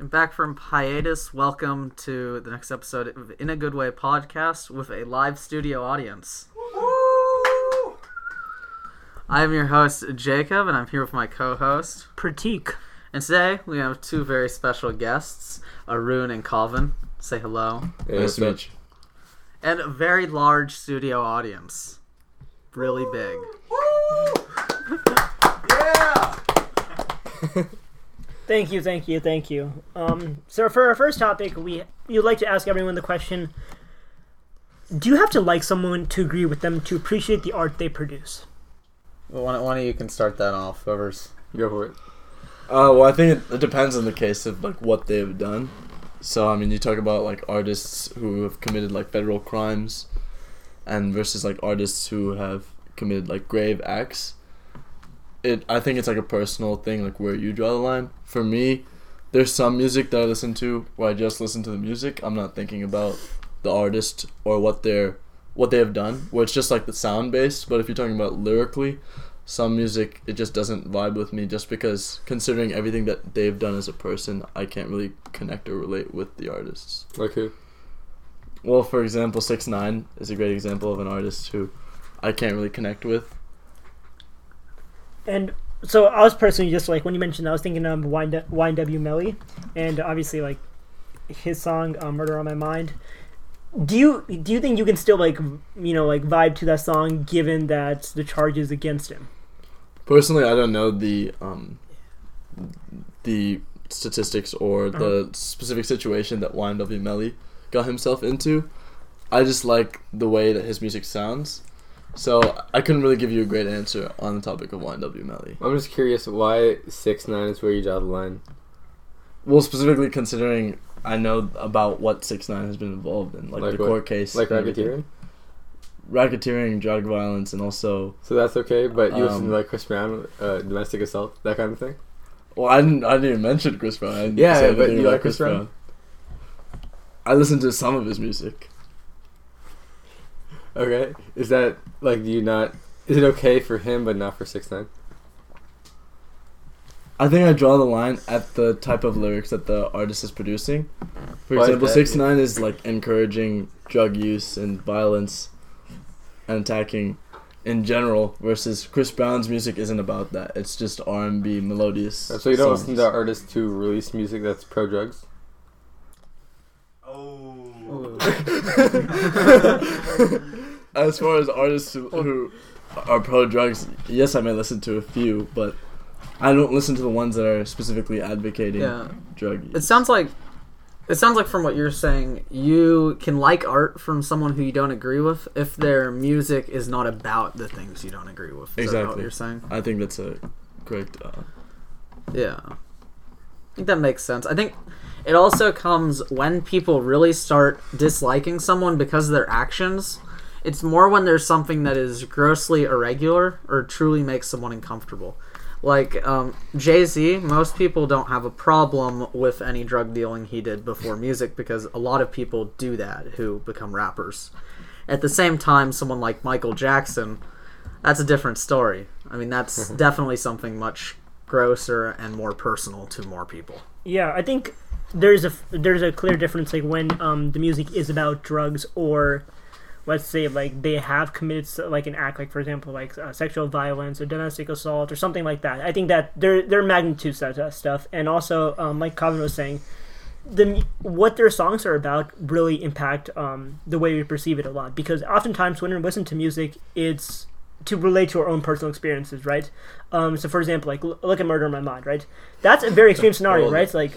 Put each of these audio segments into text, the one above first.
And back from hiatus, welcome to the next episode of In a Good Way podcast with a live studio audience. I am your host, Jacob, and I'm here with my co host. Pratik. And today we have two very special guests, Arun and Calvin. Say hello. Nice to meet you. And a very large studio audience. Really big. Thank you, thank you, thank you. Um, so for our first topic, we you'd like to ask everyone the question: Do you have to like someone to agree with them to appreciate the art they produce? Well, one, one of you can start that off. Whoever's. Go for it. Uh, well, I think it, it depends on the case of like what they've done. So I mean, you talk about like artists who have committed like federal crimes, and versus like artists who have committed like grave acts. It I think it's like a personal thing, like where you draw the line. For me, there's some music that I listen to where I just listen to the music. I'm not thinking about the artist or what they're what they have done. Where it's just like the sound base. But if you're talking about lyrically, some music it just doesn't vibe with me just because considering everything that they've done as a person i can't really connect or relate with the artists Like who? well for example 6 9 is a great example of an artist who i can't really connect with And so I was personally just like when you mentioned, that, I was thinking of YN- YNW Melly, and obviously like his song uh, "Murder on My Mind." Do you do you think you can still like you know like vibe to that song given that the charges against him? personally i don't know the um the statistics or the specific situation that YNW Melly got himself into. I just like the way that his music sounds. So I couldn't really give you a great answer on the topic of YNW Melly. I'm just curious why six nine is where you draw the line. Well, specifically considering I know about what Six Nine has been involved in, like, Like the what? court case, Like racketeering. racketeering, drug violence, and also So that's okay, but you listen Um, to like Chris Brown, uh, domestic assault, that kind of thing. well, I didn't I didn't even mention Chris Brown. Yeah, say but you like Chris Brown? I listened to some of his music. Okay, is that like do you not? Is it okay for him but not for six nine? I think I draw the line at the type of lyrics that the artist is producing. For Why example, that? Six Nine is like encouraging drug use and violence and attacking in general, versus Chris Brown's music isn't about that. It's just R and B melodious. So you don't listen to artists who release music that's pro drugs. Oh. Oh. As far as artists who, who are pro drugs, yes, I may listen to a few, but I don't listen to the ones that are specifically advocating Yeah. drug It sounds like it sounds like from what you're saying, you can like art from someone who you don't agree with if their music is not about the things you don't agree with. Is that what Exactly. you're saying? I think that's a correct. Uh, Yeah. I think that makes sense. I think it also comes when people really start disliking someone because of their actions. It's more when there's something that is grossly irregular or truly makes someone uncomfortable. Like um, Jay Z, most people don't have a problem with any drug dealing he did before music because a lot of people do that who become rappers. At the same time, someone like Michael Jackson, that's a different story. I mean, that's definitely something much grosser and more personal to more people. Yeah, I think there's a there's a clear difference like when um the music is about drugs or let's say like they have committed like an act like for example like uh, sexual violence or domestic assault or something like that. I think that there there are magnitudes to that stuff. And also um, like Calvin was saying the what their songs are about really impact um, the way we perceive it a lot. Because oftentimes when we listen to music it's to relate to our own personal experiences right? Um, so for example like look at murder in my mind right? That's a very extreme scenario right? Like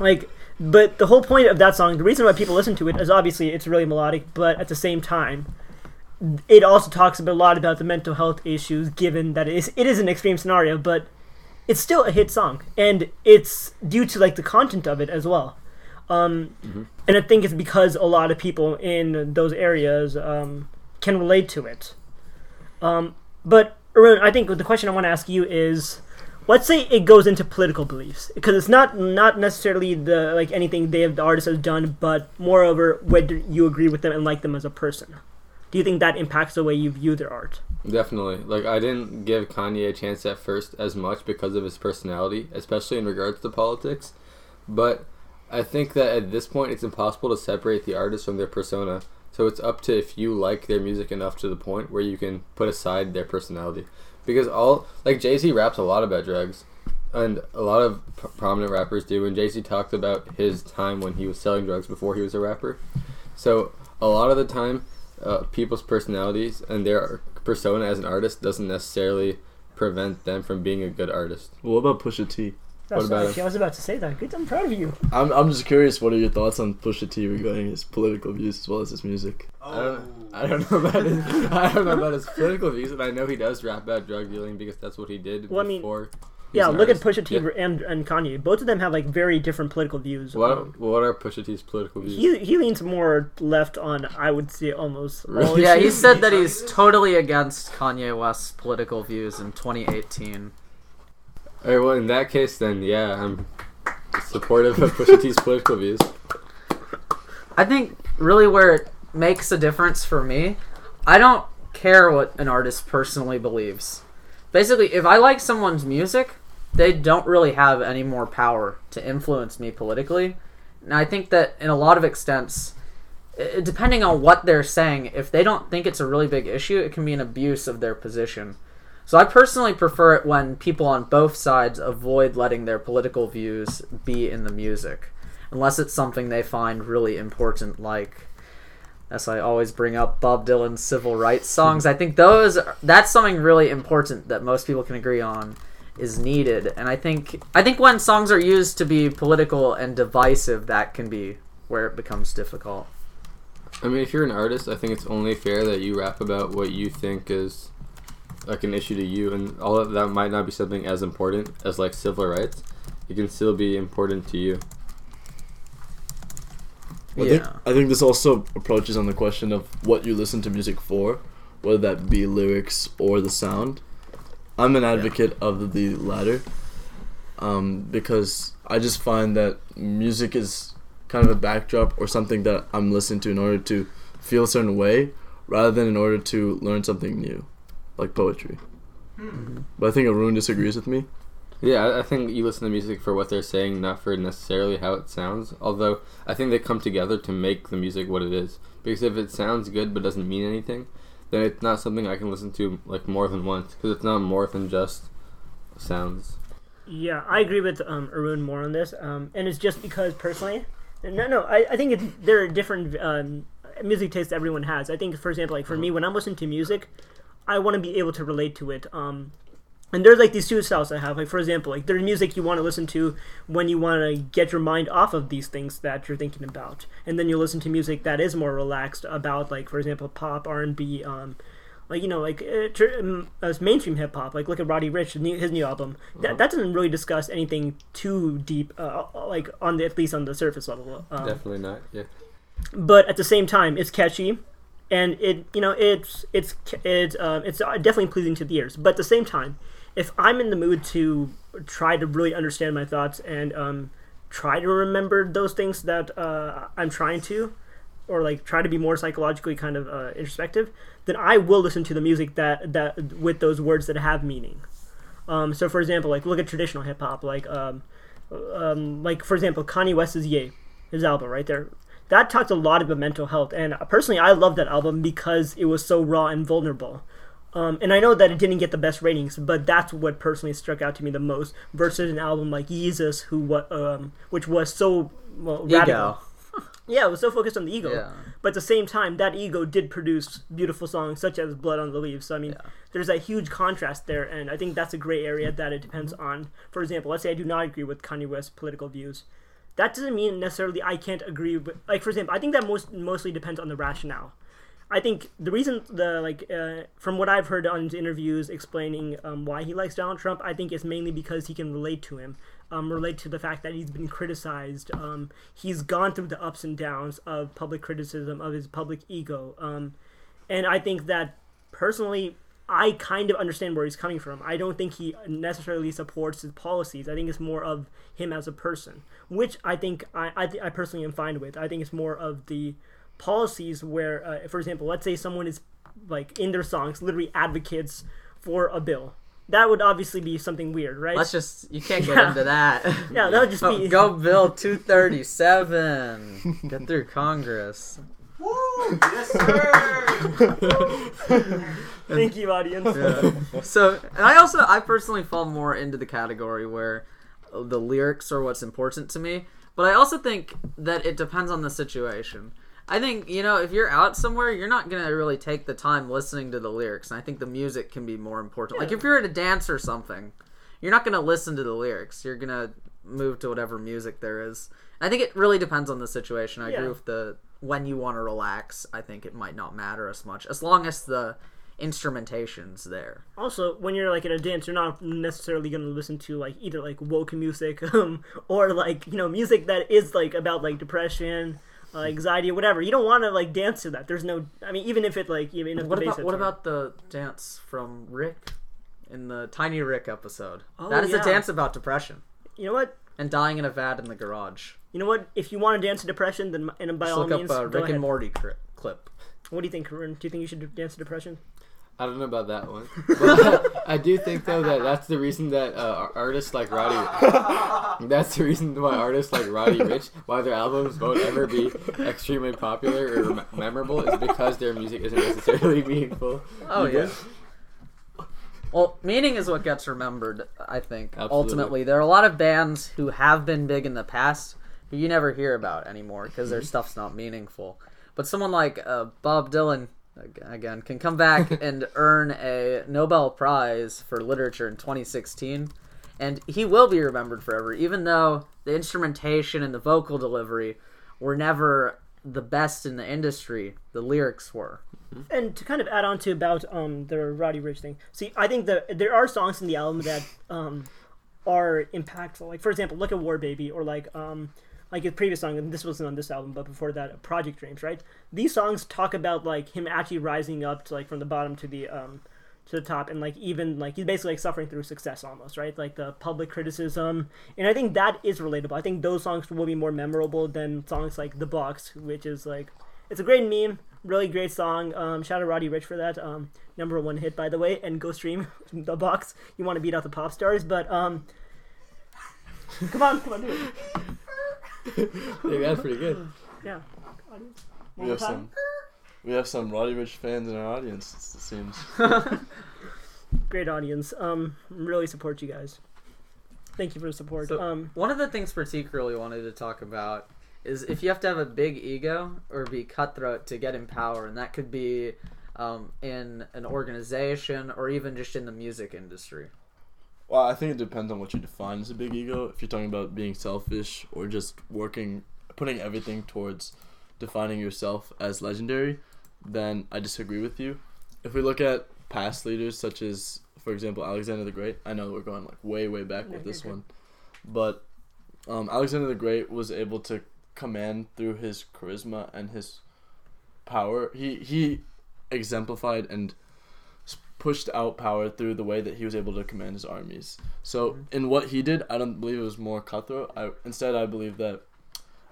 like but the whole point of that song the reason why people listen to it is obviously it's really melodic but at the same time it also talks a lot about the mental health issues given that it is, it is an extreme scenario but it's still a hit song and it's due to like the content of it as well. Um, and i think it's because a lot of people in those areas um, can relate to it. Um, but Arun, i think the question i want to ask you is let's say it goes into political beliefs because it's not not necessarily the like anything they have the artist has done but moreover whether you agree with them and like them as a person do you think that impacts the way you view their art Definitely. Like I didn't give Kanye a chance at first as much because of his personality, especially in regards to politics. but I think that at this point it's impossible to separate the artist from their persona. So it's up to if you like their music enough to the point where you can put aside their personality. Because all like Jay Z raps a lot about drugs, and a lot of p- prominent rappers do. And Jay Z talked about his time when he was selling drugs before he was a rapper. So a lot of the time, uh, people's personalities and their persona as an artist doesn't necessarily prevent them from being a good artist. What about Pusha T? That's about actually, I was about to say that. Good, I'm proud of you. I'm I'm just curious. What are your thoughts on Pusha T regarding his political views as well as his music? I don't, I don't know about his, I don't know about his political views, and I know he does rap about drug dealing because that's what he did Well, I mean, before. Yeah, was an look at. Pusha T Yeah. and and Kanye. Both of them have like very different political views. What Um, what are Pusha T's political views? he he leans more left on I would say almost Really? Yeah, he said that he's totally against Kanye West's political views in 2018. Alright, well, in that case, then yeah, I'm supportive of Pusha T's political views. I think really where it makes a difference for me, I don't care what an artist personally believes. Basically, if I like someone's music, they don't really have any more power to influence me politically. And I think that in a lot of extents, depending on what they're saying, if they don't think it's a really big issue, it can be an abuse of their position. So I personally prefer it when people on both sides avoid letting their political views be in the music unless it's something they find really important like as I always bring up Bob Dylan's civil rights songs. I think those that's something really important that most people can agree on is needed. And I think I think when songs are used to be political and divisive that can be where it becomes difficult. I mean, if you're an artist, I think it's only fair that you rap about what you think is like an issue to you, and all of that might not be something as important as like civil rights. It can still be important to you. I think Yeah. I think this also approaches on the question of what you listen to music for, whether that be lyrics or the sound. I'm an advocate of the latter, um, because I just find that music is kind of a backdrop or something that I'm listening to in order to feel a certain way, rather than in order to learn something new, like poetry. But I think Arun disagrees with me. Yeah, I- I think you listen to music for what they're saying, not for necessarily how it sounds. Although I think they come together to make the music what it is. Because if it sounds good but doesn't mean anything, then it's not something I can listen to like more than once. Because it's not more than just sounds. Yeah, I agree with um, Arun more on this, um, and it's just because personally, no, no, I, I think it's, there are different um, music tastes everyone has. I think, for example, like for me, when I'm listening to music, I want to be able to relate to it. Um, and there's like these two styles I have. Like for example, like there's music you want to listen to when you want to get your mind off of these things that you're thinking about, and then you listen to music that is more relaxed about, like for example, pop, R and B, um, like you know, like uh, tr- um, as mainstream hip hop. Like look at Roddy Ricch, his new, his new album. That, that doesn't really discuss anything too deep, uh, like on the at least on the surface level. Um, Definitely not. Yeah. but at the same time, it's catchy, and it you know it's it's it's uh, it's definitely pleasing to the ears. But at the same time, if I'm in the mood to try to really understand my thoughts and um, try to remember those things that uh, I'm trying to, or like try to be more psychologically kind of uh, introspective, then I will listen to the music that that with those words that have meaning. Um, so, for example, like look at traditional hip hop, like um, um, like for example, Kanye West's "Ye," his album right there. That talked a lot about mental health, and personally, I love that album because it was so raw and vulnerable. Um, and I know that it didn't get the best ratings, but that's what personally struck out to me the most. Versus an album like Yeezus, who what um, which was so well, radical. Yeah, it was so focused on the ego. Yeah. But at the same time, that ego did produce beautiful songs such as "Blood on the Leaves." So I mean, Yeah. there's a huge contrast there, and I think that's a gray area that it depends on. For example, let's say I do not agree with Kanye West's political views. That doesn't mean necessarily I can't agree with. Like for example, I think that most mostly depends on the rationale. I think the reason the like uh, from what I've heard on interviews explaining um, why he likes Donald Trump, I think it's mainly because he can relate to him, um, relate to the fact that he's been criticized. Um, he's gone through the ups and downs of public criticism of his public ego, um, and I think that personally, I kind of understand where he's coming from. I don't think he necessarily supports his policies. I think it's more of him as a person, which I think I I, th- I personally am fine with. I think it's more of the policies where, uh, for example, let's say someone is like in their songs literally advocates for a bill that would obviously be something weird, right? Let's just you can't get Yeah. into that. yeah, that would just Oh, be go Bill 237. Get through Congress. Woo! Yes, sir! Thank you, audience. Yeah. so, and I also I personally fall more into the category where the lyrics are what's important to me, but I also think that it depends on the situation. I think, you know, if you're out somewhere, you're not going to really take the time listening to the lyrics, and I think the music can be more important. Like if you're at a dance or something, you're not going to listen to the lyrics. You're going to move to whatever music there is. I think it really depends on the situation. I agree Yeah. with the when you want to relax, I think it might not matter as much as long as the instrumentation's there. Also, when you're like at a dance, you're not necessarily going to listen to like either like woke music um, or like you know music that is like about like depression, uh, anxiety, or whatever. You don't want to like dance to that. There's no. I mean, even if it like even if What the about what about the dance from Rick in the Tiny Rick episode? Oh, that is yeah. a dance about depression you know what? and dying in a vat in the garage. You know what? If you want to dance to depression, then and by Just all look means, up a go Rick ahead. and Morty cri- clip. What do you think, Karun? Do you think you should dance to depression? I don't know about that one, but I do think though that that's the reason that uh, artists like Roddy, that's the reason why artists like Roddy Ricch, why their albums won't ever be extremely popular or me- memorable, is because their music isn't necessarily meaningful. Oh either. yeah. Well, meaning is what gets remembered. I think Absolutely. ultimately there are a lot of bands who have been big in the past who you never hear about anymore because their stuff's not meaningful. But someone like uh, Bob Dylan, again, can come back and earn a Nobel Prize for literature in 2016, and he will be remembered forever, even though the instrumentation and the vocal delivery were never the best in the industry. The lyrics were. And to kind of add on to about um, the Roddy Ricch thing, see, I think that there are songs in the album that um, are impactful. Like, for example, look at War Baby or like um, like his previous song, and this wasn't on this album, but before that, Project Dreams, right? These songs talk about like him actually rising up to like from the bottom to the um, to the top, and like even like he's basically like suffering through success almost, right? Like the public criticism, and I think that is relatable. I think those songs will be more memorable than songs like The Box, which is like it's a great meme, really great song. Um, shout out Roddy Ricch for that. Um, number one hit by the way, and go stream The Box. You want to beat out the pop stars, but um, come on, come on, do it. I think that's pretty good. Yeah. We have some. We have some Roddy Ricch fans in our audience. It seems. Great audience. Um, really support you guys. Thank you for the support. So- um, One of the things particularly wanted to talk about is if you have to have a big ego or be cutthroat to get in power, and that could be um, in an organization or even just in the music industry. Well, I think it depends on what you define as a big ego. If you're talking about being selfish or just working, putting everything towards defining yourself as legendary, then I disagree with you. If we look at past leaders such as, for example, Alexander the Great, I know we're going like way, way back with this one, but um, Alexander the Great was able to command through his charisma and his power. He he exemplified and pushed out power through the way that he was able to command his armies. So in what he did, I don't believe it was more cutthroat. I instead I believe that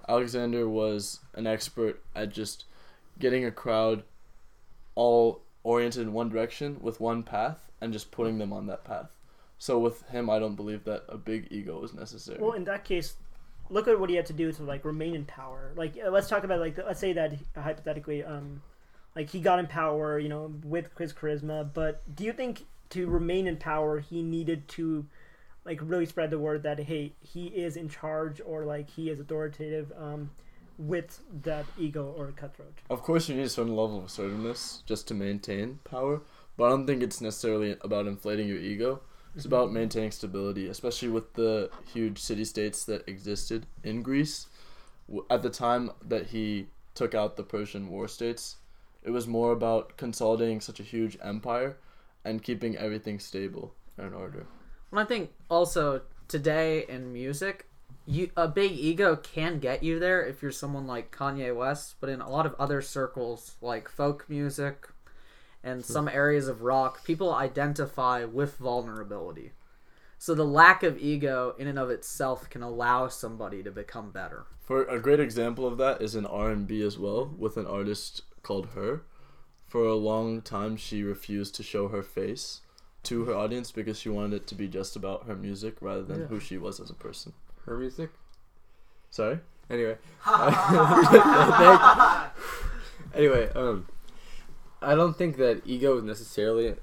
Alexander was an expert at just getting a crowd all oriented in one direction with one path and just putting them on that path. So with him, I don't believe that a big ego is necessary. well, in that case, look at what he had to do to like remain in power. Like, uh, let's talk about like let's say that hypothetically, um, like he got in power, you know, with his charisma. But do you think to remain in power, he needed to like really spread the word that hey, he is in charge or like he is authoritative, um, with that ego or cutthroat? Of course, you need a certain level of assertiveness just to maintain power, but I don't think it's necessarily about inflating your ego. It's about maintaining stability, especially with the huge city states that existed in Greece. At the time that he took out the Persian war states, it was more about consolidating such a huge empire and keeping everything stable and in order. And I think also today in music, you a big ego can get you there if you're someone like Kanye West, but in a lot of other circles like folk music and hmm. some areas of rock, people identify with vulnerability. So the lack of ego in and of itself can allow somebody to become better. For a great example of that is in R&B as well, with an artist called Her. For a long time, she refused to show her face to her audience because she wanted it to be just about her music rather than Yeah. who she was as a person. Her music. Sorry. Anyway. anyway, um, I don't think that ego is necessarily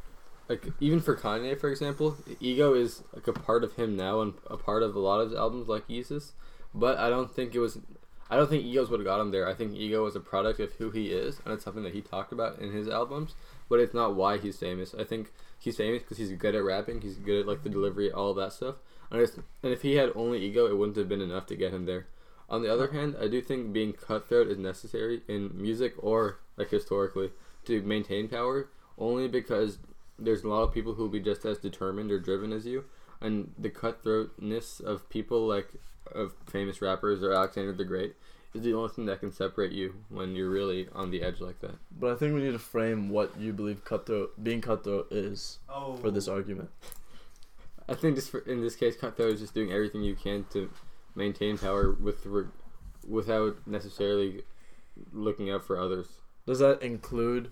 like even for Kanye, for example, ego is like a part of him now and a part of a lot of his albums, like Yeezus. But I don't think it was. I don't think ego is what got him there. I think ego is a product of who he is, and it's something that he talked about in his albums. But it's not why he's famous. I think he's famous because he's good at rapping. He's good at like the delivery, all that stuff. And, it's, and if he had only ego, it wouldn't have been enough to get him there. On the other hand, I do think being cutthroat is necessary in music or like historically to maintain power, only because there's a lot of people who will be just as determined or driven as you, and the cutthroatness of people like of famous rappers or Alexander the Great is the only thing that can separate you when you're really on the edge like that. But I think we need to frame what you believe cutthroat being cutthroat is Oh. for this oh. argument. I think just for, in this case, cutthroat is just doing everything you can to maintain power with re- without necessarily looking out for others. Does that include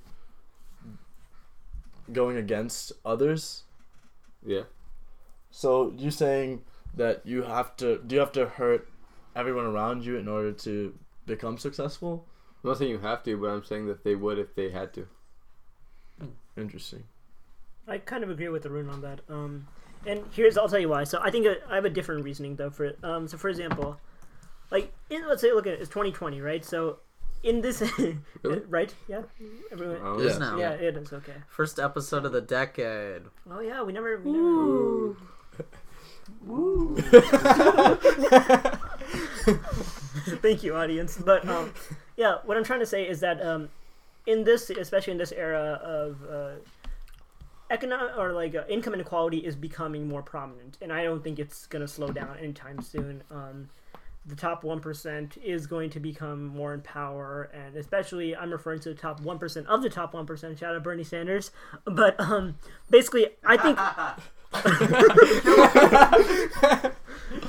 going against others? Yeah. So you're saying that you have to do you have to hurt everyone around you in order to become successful? I'm not saying you have to, but I'm saying that they would if they had to. Interesting. I kind of agree with Arun on that. Um, and here's I'll tell you why. So I think uh, I have a different reasoning though for it. Um, so for example, like in, let's say look at it, it's 2020, right? So in this, Really? right? Yeah, everyone. Oh, It is Yeah. now. Yeah, it is okay. First episode of the decade. Oh yeah, we never. We never Thank you, audience. But um, yeah, what I'm trying to say is that um, in this, especially in this era of uh, economic or like uh, income inequality is becoming more prominent, and I don't think it's going to slow down anytime soon. Um, the top one percent is going to become more in power, and especially I'm referring to the top one percent of the top one percent. Shout out Bernie Sanders. But um, basically, I think.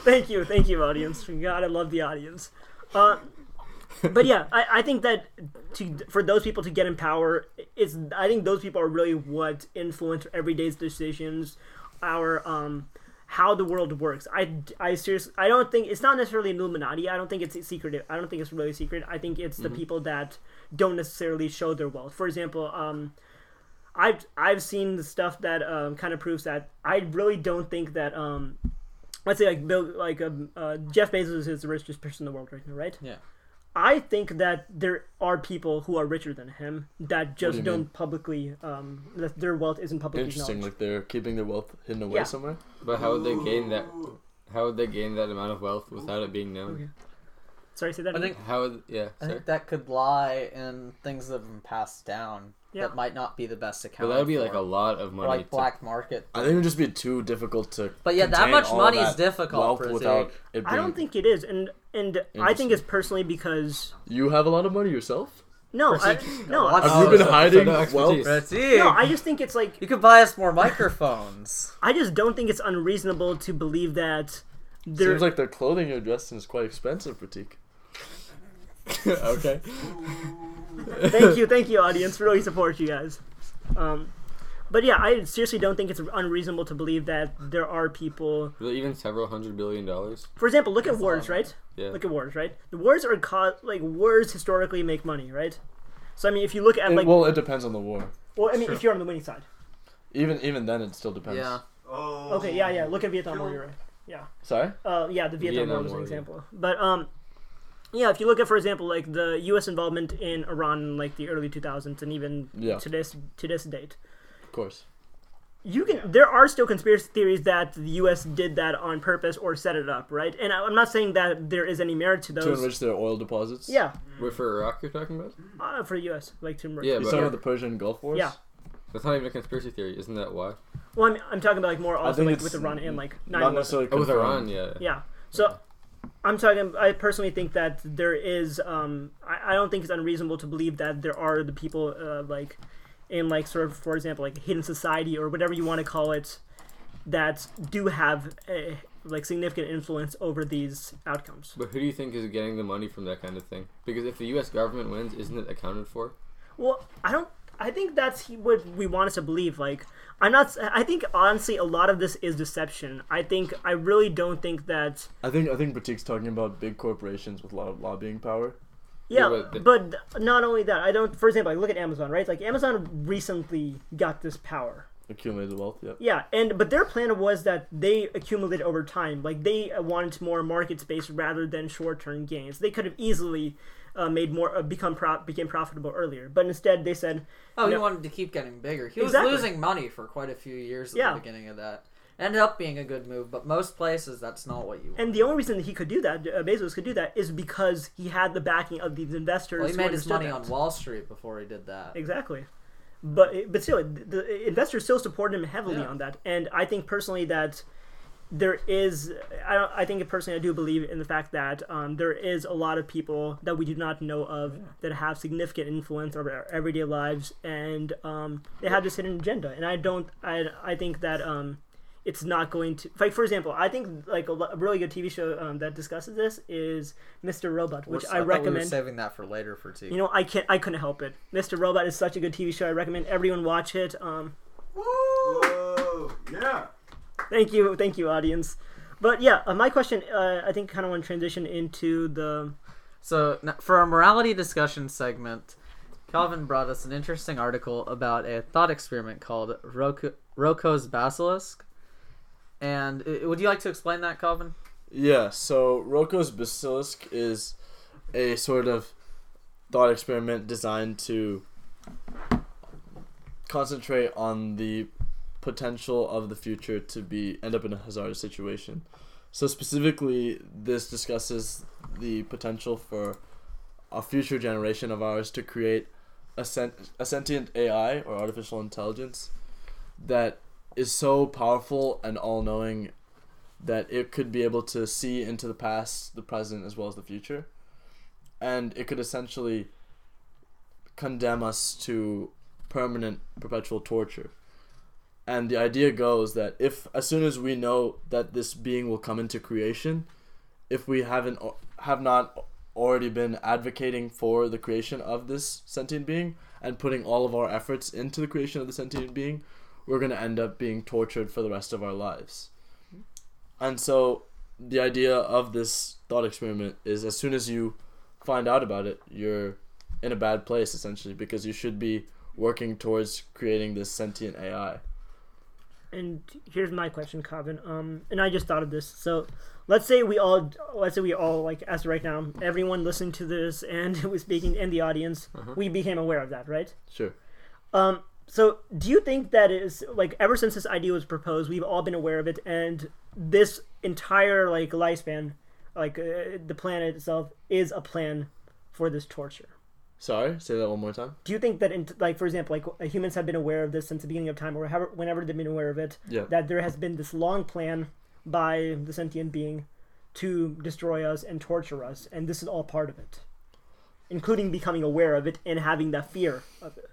thank you, thank you, audience. God, I love the audience. Uh, but yeah, I, I think that to for those people to get in power, it's I think those people are really what influence everyday's decisions, our um how the world works. I, I seriously I don't think it's not necessarily Illuminati. I don't think it's secretive. I don't think it's really secret. I think it's the people that don't necessarily show their wealth. For example, um, I've I've seen the stuff that um, kind of proves that I really don't think that um, let's say like Bill like um, uh, Jeff Bezos is the richest person in the world right now, right? Yeah. I think that there are people who are richer than him that do just you don't mean? publicly um, that their wealth isn't publicly Interesting. acknowledged. Like they're keeping their wealth hidden away Yeah. somewhere. But how would they gain that? How would they gain that amount of wealth without it being known? Okay. Sorry, say that. I again? think How would yeah? I Sorry. think that could lie in things that have been passed down Yeah. that might not be the best But account. that would be like a lot of money. like to- black market. I think it would just be too difficult to. But yeah, that much money is difficult. Wealth without it being. I don't think it is, and and I think it's personally because you have a lot of money yourself. no, I, no. Have Oh, you been so- hiding so no wealth? expertise. Pratik, no. I just think it's like you could buy us more microphones. I just don't think it's unreasonable to believe that there. Seems like their clothing you're dressed in is quite expensive, Pratik. okay. Thank you, thank you, audience. Really support you guys. Um, but yeah, I seriously don't think it's unreasonable to believe that there are people. Really, even several hundred billion dollars. For example, look at That's a wars, right? Yeah. Look at wars, right? The wars are co- like wars historically make money, right? So I mean, if you look at It- like, well, it depends on the war. well, I mean, Sure. if you're on the winning side. Even even then, it still depends. Yeah. Oh. Okay, yeah, yeah. Look at Vietnam War, you're right. Yeah. Sorry. Uh, yeah, the Vietnam, Vietnam War was an War, yeah. example. But um, yeah, if you look at, for example, like the U.S. involvement in Iran in like the early 2000s and even Yeah. to this to this date, Of course. you can there are still conspiracy theories that the U.S. did that on purpose or set it up, right? And I- I'm not saying that there is any merit to those. To those. enrich their oil deposits. yeah, Wait for Iraq, you're talking about? uh, for the U.S. like to Yeah, You but- talking about the Persian Gulf Wars? Yeah. That's not even a conspiracy theory, isn't that why? Well, I'm, I'm talking about like more also think like it's with Iran and like 9/11. Not necessarily. Oh, with confirmed. Iran, yeah. Yeah. So I'm talking. I personally think that there is. Um, I, I don't think it's unreasonable to believe that there are the people uh, like in like sort of, for example, like hidden society or whatever you want to call it, that do have a, like significant influence over these outcomes. But who do you think is getting the money from that kind of thing? Because if the U.S. government wins, isn't it accounted for? Well, I don't. I think that's what we want us to believe. Like, I'm not. I think honestly, a lot of this is deception. I think I really don't think that. I think I think Pratik's talking about big corporations with a lot of lobbying power. Yeah, Yeah, but but, not only that. I don't. For example, like look at Amazon, right? Like Amazon recently got this power. Accumulated wealth, Yeah. Yeah, and but their plan was that they accumulated over time. Like they wanted more market space rather than short-term gains. They could have easily uh, made more, uh, become pro- became profitable earlier, but instead they said, Oh, he wanted to keep getting bigger. He was losing money for quite a few years at Yeah. the beginning of that. Ended up being a good move, but most places that's not what you want. and the only reason that he could do that, uh, Bezos could do that, is because he had the backing of these investors. well, he made his money that. on Wall Street before he did that. Exactly. But but still, the the investors still supported him heavily Yeah. on that, and I think personally that there is I I think personally I do believe in the fact that um, there is a lot of people that we do not know of that have significant influence over our everyday lives, and um, they have this hidden agenda, and I don't I I think that um, it's not going to like for example I think like a, a really good TV show um, that discusses this is Mr. Robot, which We're- I thought we were recommend. saving that for later for tea. You know, I can't. I couldn't help it. Mr. Robot is such a good TV show. I recommend everyone watch it. Um, Whoa! Yeah. Thank you, thank you, audience. But yeah, uh, my question. Uh, I think kind of want to transition into the. So for our morality discussion segment, Calvin brought us an interesting article about a thought experiment called Roku- Roko's Basilisk. And uh, would you like to explain that, Calvin? Yeah, so Roko's Basilisk is a sort of thought experiment designed to concentrate on the potential of the future to be end up in a hazardous situation. So specifically, this discusses the potential for a future generation of ours to create a, sent- a sentient AI or artificial intelligence that is so powerful and all-knowing that it could be able to see into the past, the present, as well as the future. And it could essentially condemn us to permanent, perpetual torture. And the idea goes that if, as soon as we know that this being will come into creation, if we haven't, have not already been advocating for the creation of this sentient being and putting all of our efforts into the creation of the sentient being, we're going to end up being tortured for the rest of our lives. And so the idea of this thought experiment is as soon as you find out about it, you're in a bad place essentially because you should be working towards creating this sentient AI. And here's my question, Calvin. Um, and I just thought of this. So, let's say we all, let's say we all, like as right now, everyone listening to this and who was speaking in the audience, we became aware of that, right? Sure. Um, so do you think that is like ever since this idea was proposed, we've all been aware of it, and this entire like lifespan, like uh, the planet itself, is a plan for this torture? Sorry, say that one more time. Do you think that, in, like for example, like uh, humans have been aware of this since the beginning of time, or however, whenever they've been aware of it, Yeah. that there has been this long plan by the sentient being to destroy us and torture us, and this is all part of it, including becoming aware of it and having that fear of it.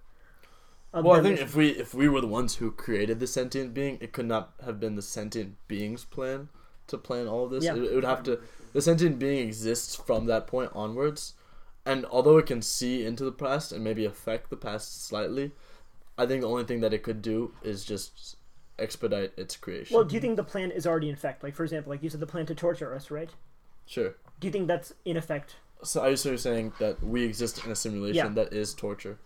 of Well, I think mission. if we if we were the ones who created the sentient being, it could not have been the sentient being's plan to plan all of this. Yeah. It, it would have to. The sentient being exists from that point onwards, and although it can see into the past and maybe affect the past slightly, I think the only thing that it could do is just expedite its creation. Well, do you think the plan is already in effect? Like, for example, like you said, the plan to torture us, right? sure. Do you think that's in effect? So are you sort of saying that we exist in a simulation Yeah. that is torture?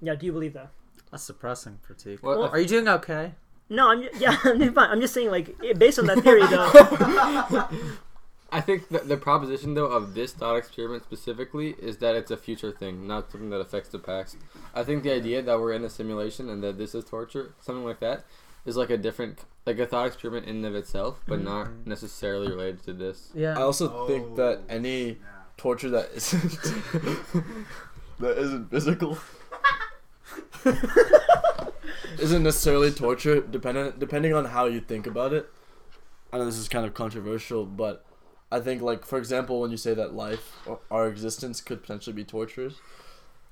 Yeah, do you believe that? That's depressing, Pratik. Well, Well, Are you doing okay? No, I'm yeah, I'm doing fine. I'm just saying, like, based on that theory, though. I think that the proposition though of this thought experiment specifically is that it's a future thing, not something that affects the past. I think the idea that we're in a simulation and that this is torture, something like that, is like a different, like a thought experiment in and of itself, but not mm-hmm. necessarily related to this. Yeah. I also think oh, that Oh. any Yeah. torture that isn't that isn't physical isn't necessarily torture dependent depending on how you think about it i know this is kind of controversial but i think like for example when you say that life or our existence could potentially be torturous,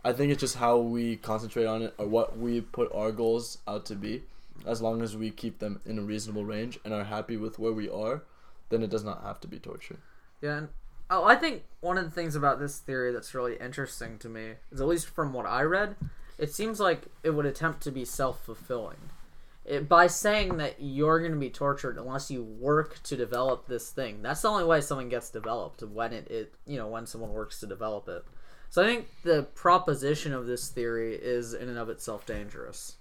i think it's just how we concentrate on it or what we put our goals out to be as long as we keep them in a reasonable range and are happy with where we are then it does not have to be torture Yeah. And, oh, I think one of the things about this theory that's really interesting to me is, at least from what I read, it seems like it would attempt to be self-fulfilling it, by saying that you're going to be tortured unless you work to develop this thing that's the only way something gets developed when it, it you know when someone works to develop it so i think the proposition of this theory is in and of itself dangerous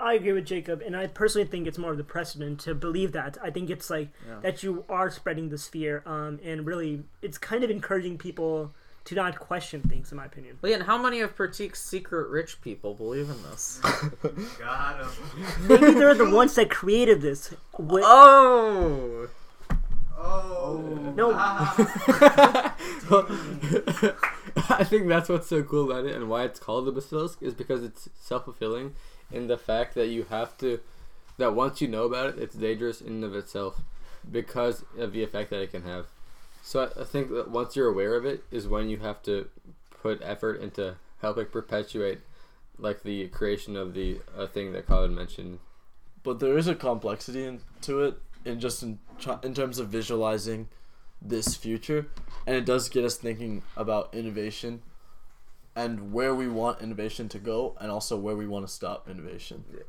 I agree with Jacob, and I personally think it's more of the precedent to believe that. I think it's like Yeah. that you are spreading this fear, um, and really, it's kind of encouraging people to not question things, in my opinion. Leon, how many of Pratik's secret rich people believe in this? Got him. Maybe they're the ones that created this. Wi- oh! Oh. No. I think that's what's so cool about it and why it's called the basilisk is because it's self fulfilling in the fact that you have to that once you know about it, it's dangerous in and of itself because of the effect that it can have. So I, I think that once you're aware of it is when you have to put effort into helping perpetuate like the creation of the uh, thing that Colin mentioned. but there is a complexity into it in just in, in terms of visualizing this future and it does get us thinking about innovation and where we want innovation to go and also where we want to stop innovation Yeah.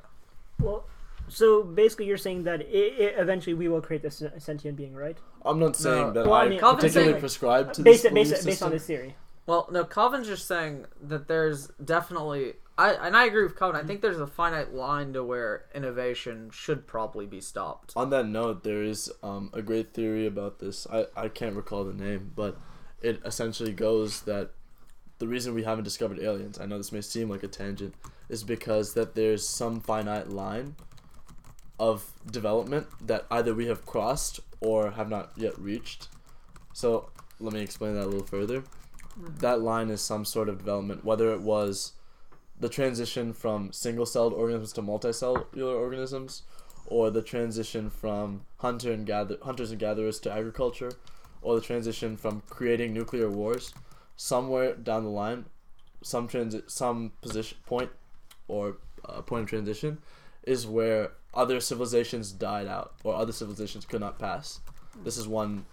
Well, so basically, you're saying that i i eventually we will create this sentient being, right? i'm not saying that well, I i mean- particularly Calvin's saying- prescribe to Based, this based, belief based on system. this theory. Well, no, Calvin's just saying that there's definitely. I and I agree with Calvin. I think there's a finite line to where innovation should probably be stopped. on that note there is um, a great theory about this I, I can't recall the name but it essentially goes that the reason we haven't discovered aliens i know this may seem like a tangent is because that there's some finite line of development that either we have crossed or have not yet reached. So let me explain that a little further. That line is some sort of development whether it was the transition from single-celled organisms to multicellular organisms or the transition from hunter and gather hunters and gatherers to agriculture, or the transition from creating nuclear wars, somewhere down the line, some transi- some position point or uh, point of transition is where other civilizations died out or other civilizations could not pass. This is one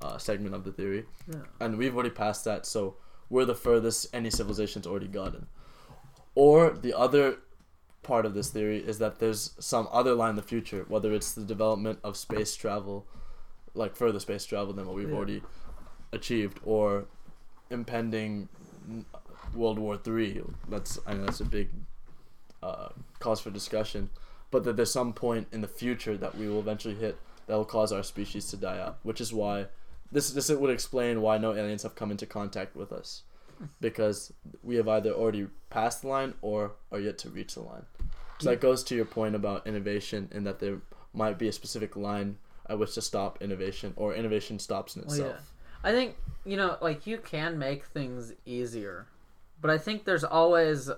uh, segment of the theory, Yeah. and we've already passed that, so we're the furthest any civilization's already gotten. Or the other part of this theory is that there's some other line in the future, whether it's the development of space travel, like further space travel than what we've Yeah. already achieved, or impending World War Three. That's I know that's a big uh, cause for discussion, but that there's some point in the future that we will eventually hit that will cause our species to die out, which is why this this would explain why no aliens have come into contact with us because we have either already passed the line or are yet to reach the line. So that goes to your point about innovation and that there might be a specific line at which to stop innovation or innovation stops in Well, yeah. itself. I think you know, like you can make things easier, but I think there's always,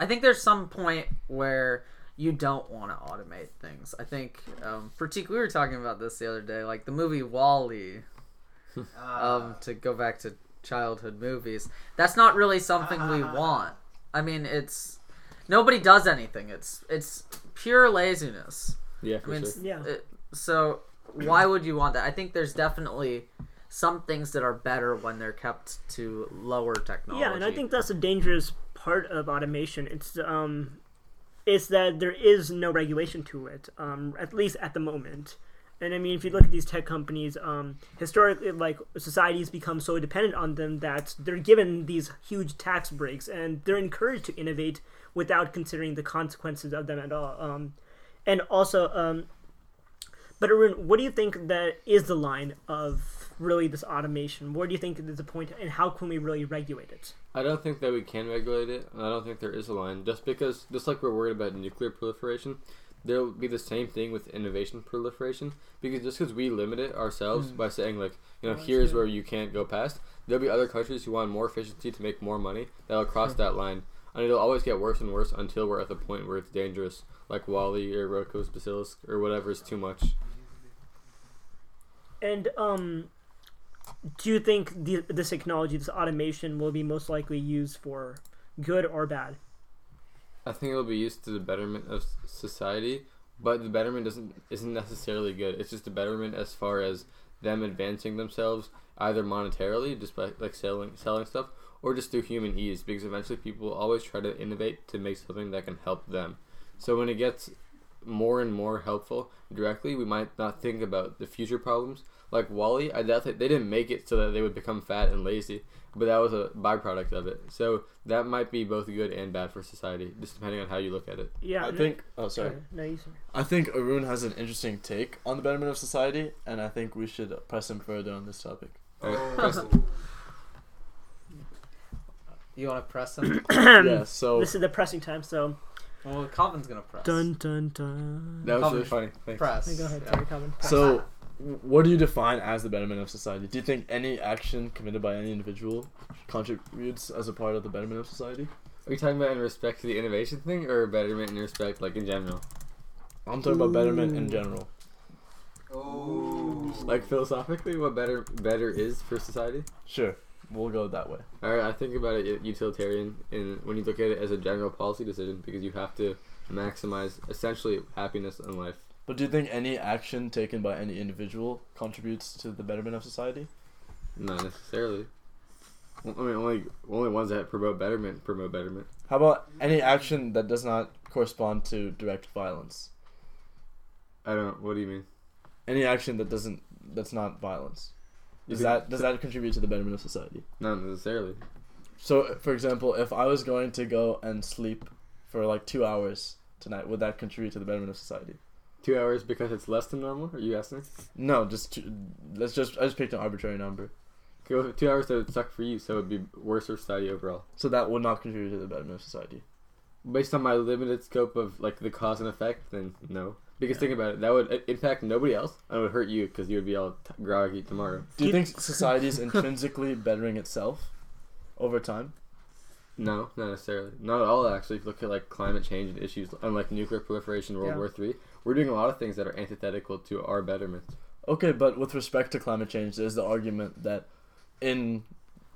I think there's some point where you don't want to automate things. I think, um, Pratik, we were talking about this the other day, like the movie WALL-E. um, to go back to childhood movies, that's not really something we want. I mean, it's nobody does anything. It's it's pure laziness. Yeah, I mean, sure. Yeah. it- so why would you want that? I think there's definitely some things that are better when they're kept to lower technology. Yeah, and I think that's a dangerous part of automation. It's um, it's that there is no regulation to it, um, at least at the moment. And I mean, if you look at these tech companies, um, historically, like societies become so dependent on them that they're given these huge tax breaks, and they're encouraged to innovate without considering the consequences of them at all. Um, and also, um, but Arun, what do you think that is the line of really this automation? Where do you think is the point, and how can we really regulate it? I don't think that we can regulate it, and I don't think there is a line. Just because, just like we're worried about nuclear proliferation, there will be the same thing with innovation proliferation. Because just because we limit it ourselves by saying like, you know, that's here's true. where you can't go past, there'll be other countries who want more efficiency to make more money that'll cross that line, and it'll always get worse and worse until we're at the point where it's dangerous, like WALL-E or Roko's Basilisk or whatever is too much. And um, do you think the, this technology, this automation, will be most likely used for good or bad? I think it'll be used to the betterment of society, but the betterment doesn't isn't necessarily good. It's just a betterment as far as them advancing themselves either monetarily, just by like selling selling stuff, or just through human ease because eventually people always try to innovate to make something that can help them. So when it gets more and more helpful directly, we might not think about the future problems. Like WALL-E, I doubt that they didn't make it so that they would become fat and lazy, but that was a byproduct of it. So that might be both good and bad for society, just depending on how you look at it. Yeah, I no- think. Oh, sorry. No, you sir. I think Arun has an interesting take on the betterment of society, and I think we should press him further on this topic. Alright, Oh. Preston. You want to press him? yeah. So This is the pressing time, so well, Calvin's gonna press. dun dun dun. That was Calvin, really funny. Thanks. Press. Okay, go ahead, Yeah. Calvin. Press. So, w- what do you define as the betterment of society? Do you think any action committed by any individual contributes as a part of the betterment of society? Are you talking about in respect to the innovation thing, or betterment in respect, like in general? I'm talking about betterment in general. Oh. Like philosophically, what better better is for society? Sure, we'll go that way. All right, I think about it utilitarian in when you look at it as a general policy decision because you have to maximize essentially happiness in life. But do you think any action taken by any individual contributes to the betterment of society? Not necessarily. I mean, only only ones that promote betterment promote betterment. How about any action that does not correspond to direct violence? I don't. What do you mean? Any action that doesn't that's not violence. Does that does that contribute to the betterment of society? Not necessarily. So, for example, if I was going to go and sleep for like two hours tonight, would that contribute to the betterment of society? Two hours because it's less than normal. Are you asking? No, just two, let's just I just picked an arbitrary number, Go two hours that would suck for you, so it'd be worse for society overall. so that would not contribute to the betterment of society. Based on my limited scope of like the cause and effect, then no. Because think about it, that would impact nobody else, and it would hurt you because you would be all t- groggy tomorrow. Do you think society is intrinsically bettering itself over time? No, not necessarily. Not at all, actually. If you look at like climate change and issues, unlike nuclear proliferation, World Yeah. War Three, we're doing a lot of things that are antithetical to our betterment. Okay, but with respect to climate change, there's the argument that in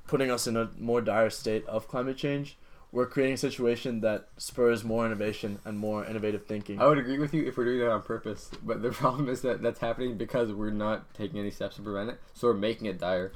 putting us in a more dire state of climate change, we're creating a situation that spurs more innovation and more innovative thinking. I would agree with you if we're doing that on purpose, but the problem is that that's happening because we're not taking any steps to prevent it, so we're making it dire.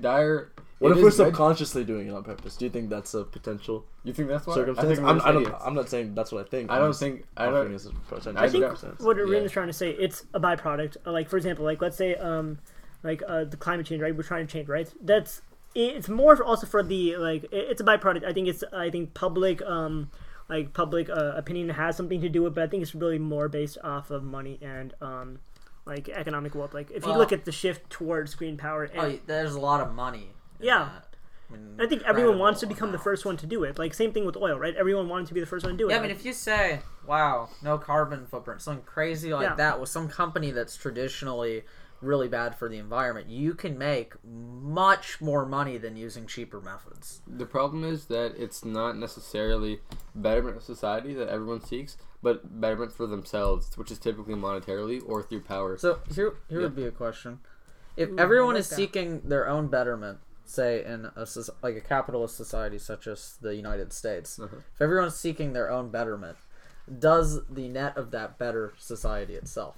Dire. What it if we're good- subconsciously doing it on purpose? Do you think that's a potential You think that's why? circumstance? I think I'm I don't, I'm not saying that's what I think. I don't just think. I offering don't. as a potential I think what Arun Yeah. is trying to say, it's a byproduct. Uh, Like for example, like let's say, um, like uh, the climate change, right? We're trying to change, right? That's it's more also for the like it's a byproduct. I think it's I think public um like public uh, opinion has something to do with, it, but I think it's really more based off of money and um like economic wealth. Like if you Well- look at the shift towards green power, and Oh, there's a lot of money. In Yeah. that. I, mean, I think everyone wants to become the first one to do it. Like same thing with oil, right? Everyone wanted to be the first one to do it. Yeah, I mean, if you say, "Wow, no carbon footprint," something crazy like Yeah. that with some company that's traditionally really bad for the environment, you can make much more money than using cheaper methods. The problem is that it's not necessarily betterment of society that everyone seeks, but betterment for themselves, which is typically monetarily or through power. So here, here Yeah. would be a question: If Ooh, everyone like is that. seeking their own betterment, say in a like a capitalist society such as the United States, Uh-huh. if everyone's seeking their own betterment, does the net of that better society itself?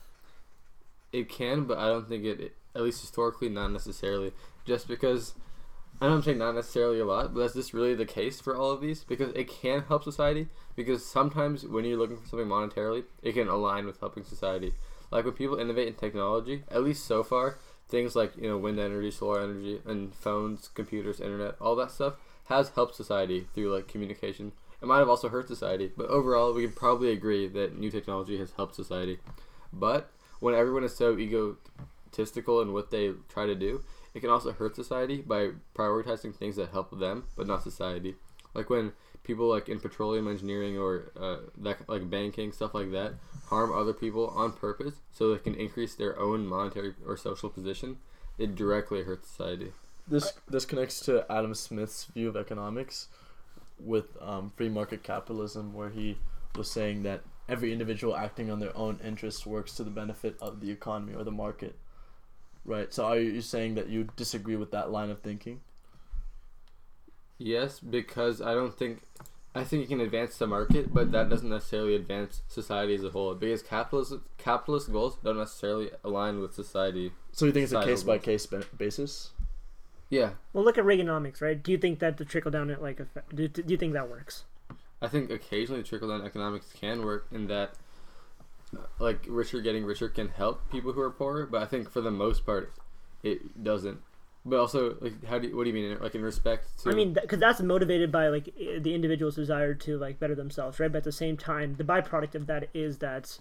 It can, but I don't think it, it- at least historically, not necessarily. Just because, I I'm saying not necessarily a lot, but is this really the case for all of these? Because it can help society, because sometimes when you're looking for something monetarily, it can align with helping society. Like when people innovate in technology, at least so far, things like, you know, wind energy, solar energy, and phones, computers, internet, all that stuff has helped society through like communication. It might have also hurt society, but overall, we can probably agree that new technology has helped society. But when everyone is so egotistical in what they try to do, it can also hurt society by prioritizing things that help them but not society. Like when people like in petroleum engineering or uh, that like banking stuff like that harm other people on purpose so they can increase their own monetary or social position, it directly hurts society. This this connects to Adam Smith's view of economics with um, free market capitalism, where he was saying that every individual acting on their own interests works to the benefit of the economy or the market. Right. So are you saying that you disagree with that line of thinking? Yes, because I don't think I think it can advance the market, but that doesn't necessarily advance society as a whole. Because capitalist capitalist goals don't necessarily align with society. So you think it's a case by case basis? Yeah, Well, look at Reaganomics, right? Do you think that the trickle down it like effect, do, do you think that works? I think occasionally trickle down economics can work in that, like richer getting richer can help people who are poorer. But I think for the most part, it doesn't. But also, like, how do you, what do you mean? Like in respect to? I mean, because that's motivated by like the individual's desire to like better themselves, right? But at the same time, the byproduct of that is that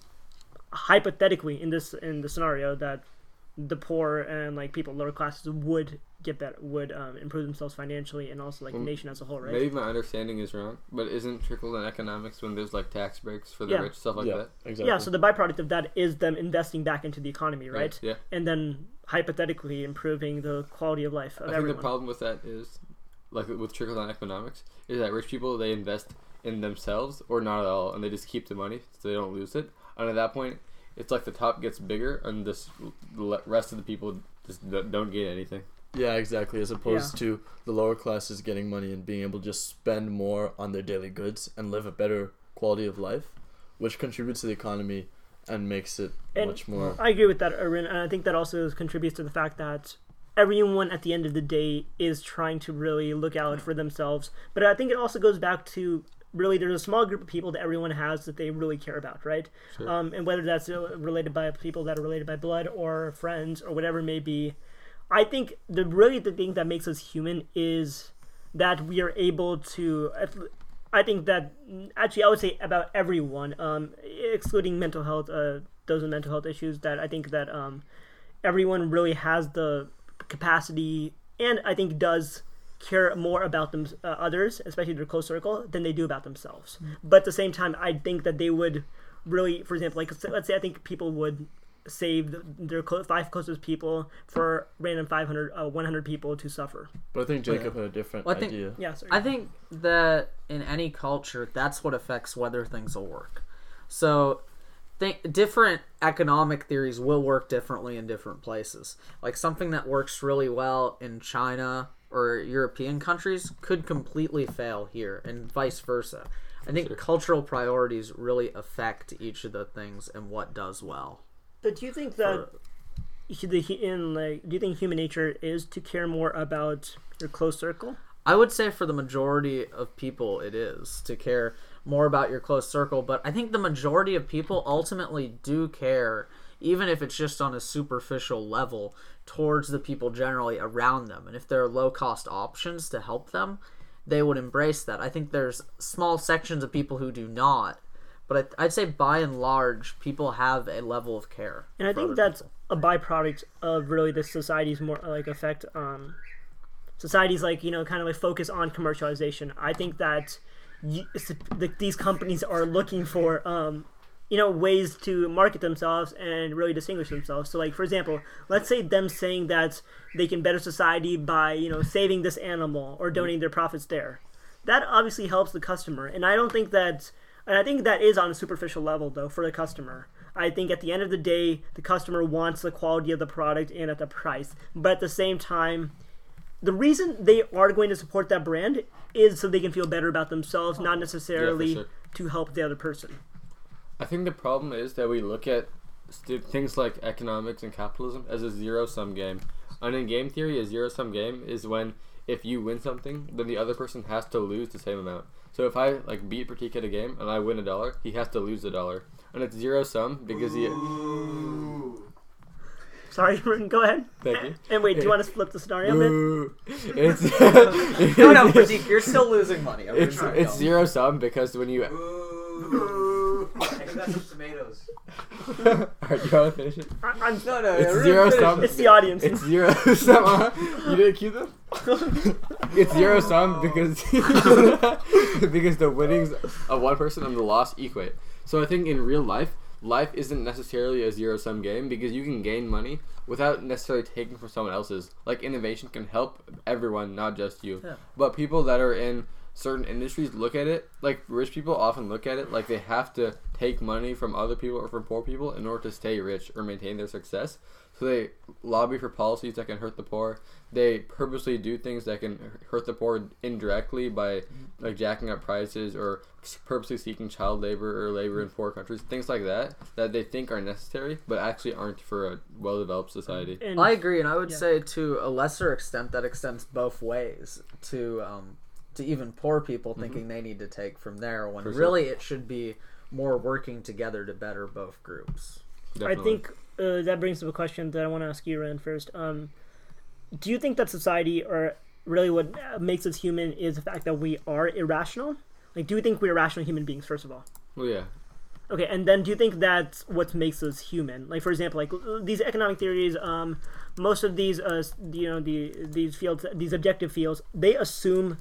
hypothetically, in this in the scenario, that the poor and like people lower classes would get better, would um, improve themselves financially, and also like the nation as a whole, right? maybe my understanding is wrong, but isn't trickle down economics when there's like tax breaks for the Yeah. rich stuff like yeah, that? exactly. Yeah, so the byproduct of that is them investing back into the economy, right? Yeah. And then hypothetically improving the quality of life of I think everyone. the problem with that is, like with trickle down economics, is that rich people they invest in themselves or not at all, and they just keep the money so they don't lose it. And at that point, it's like the top gets bigger, and this the le- rest of the people just d- don't gain anything. Yeah, exactly. As opposed to the lower classes getting money and being able to just spend more on their daily goods and live a better quality of life, which contributes to the economy and makes it And- much more. I agree with that, Erwin, and I think that also contributes to the fact that everyone at the end of the day is trying to really look out for themselves. But I think it also goes back to really there's a small group of people that everyone has that they really care about, right? Sure. Um, and whether that's uh, related by people that are related by blood or friends or whatever it may be, I think the really the thing that makes us human is that we are able to. I think that actually I would say about everyone, um, excluding mental health, uh, those with mental health issues, that I think that um, everyone really has the capacity and I think does care more about them uh, others, especially their close circle, than they do about themselves. But at the same time, I think that they would really, for example, like let's say I think people would save their clo- five closest people for random 500 uh, 100 people to suffer But I think Jacob had a different Well, I think- idea. yeah sorry. I think that in any culture, that's what affects whether things will work. So, think different economic theories will work differently in different places. Like something that works really well in China or European countries could completely fail here, and vice versa. I think Sure. cultural priorities really affect each of the things and what does well. But do you think that For- the in like do you think human nature is to care more about your close circle I would say for the majority of people, it is to care more about your close circle. But I think the majority of people ultimately do care, even if it's just on a superficial level, towards the people generally around them. And if there are low cost options to help them, they would embrace that. I think there's small sections of people who do not. But I- I'd say by and large, people have a level of care. And I think that's people. a byproduct of really the society's more like effect. Um, society's like you know kind of like focus on commercialization. I think that you, the, these companies are looking for um, you know ways to market themselves and really distinguish themselves. So like for example, let's say them saying that they can better society by you know saving this animal or donating their profits there. That obviously helps the customer, and I don't think that. And I think that is on a superficial level, though, for the customer. I think at the end of the day, the customer wants the quality of the product and at the price. But at the same time, the reason they are going to support that brand is so they can feel better about themselves, not necessarily sure. to help the other person. I think the problem is that we look at st- things like economics and capitalism as a zero sum game. And in game theory, a zero sum game is when if you win something, then the other person has to lose the same amount. So if I like beat Pratik at a game and I win a dollar, he has to lose a dollar, and it's zero sum because he. Ooh. Sorry, go ahead. Thank you. And wait, do you want to flip the scenario a bit? It's No, no, Pratik, you're still losing money. I'm it's it's zero sum because when you. Ooh. I got some tomatoes. Alright, you wanna finish it? I, I'm, No, no, It's really zero sum. it's the audience. It's zero sum. huh? You didn't cue them. it's zero sum because because the winnings of one person and the loss equate. So I think in real life, life isn't necessarily a zero sum game because you can gain money without necessarily taking from someone else's. Like innovation can help everyone, not just you. Yeah. But people that are in certain industries look at it like rich people often look at it like they have to take money from other people or from poor people in order to stay rich or maintain their success. So they lobby for policies that can hurt the poor. They purposely do things that can hurt the poor indirectly by like jacking up prices or purposely seeking child labor or labor in poor countries, things like that that they think are necessary but actually aren't for a well-developed society. And I agree, and I would Yeah. say to a lesser extent that extends both ways to um, to even poor people thinking they need to take from there when For sure. really it should be more working together to better both groups. I think uh, that brings up a question that I want to ask you, Rand, first. Um, do you think that society, or really what uh, makes us human, is the fact that we are irrational? Like, do you think we're rational human beings, first of all? Well, yeah. Okay, and then do you think that's what makes us human? Like, for example, like these economic theories, um, most of these, uh, you know, the these fields, these objective fields, they assume,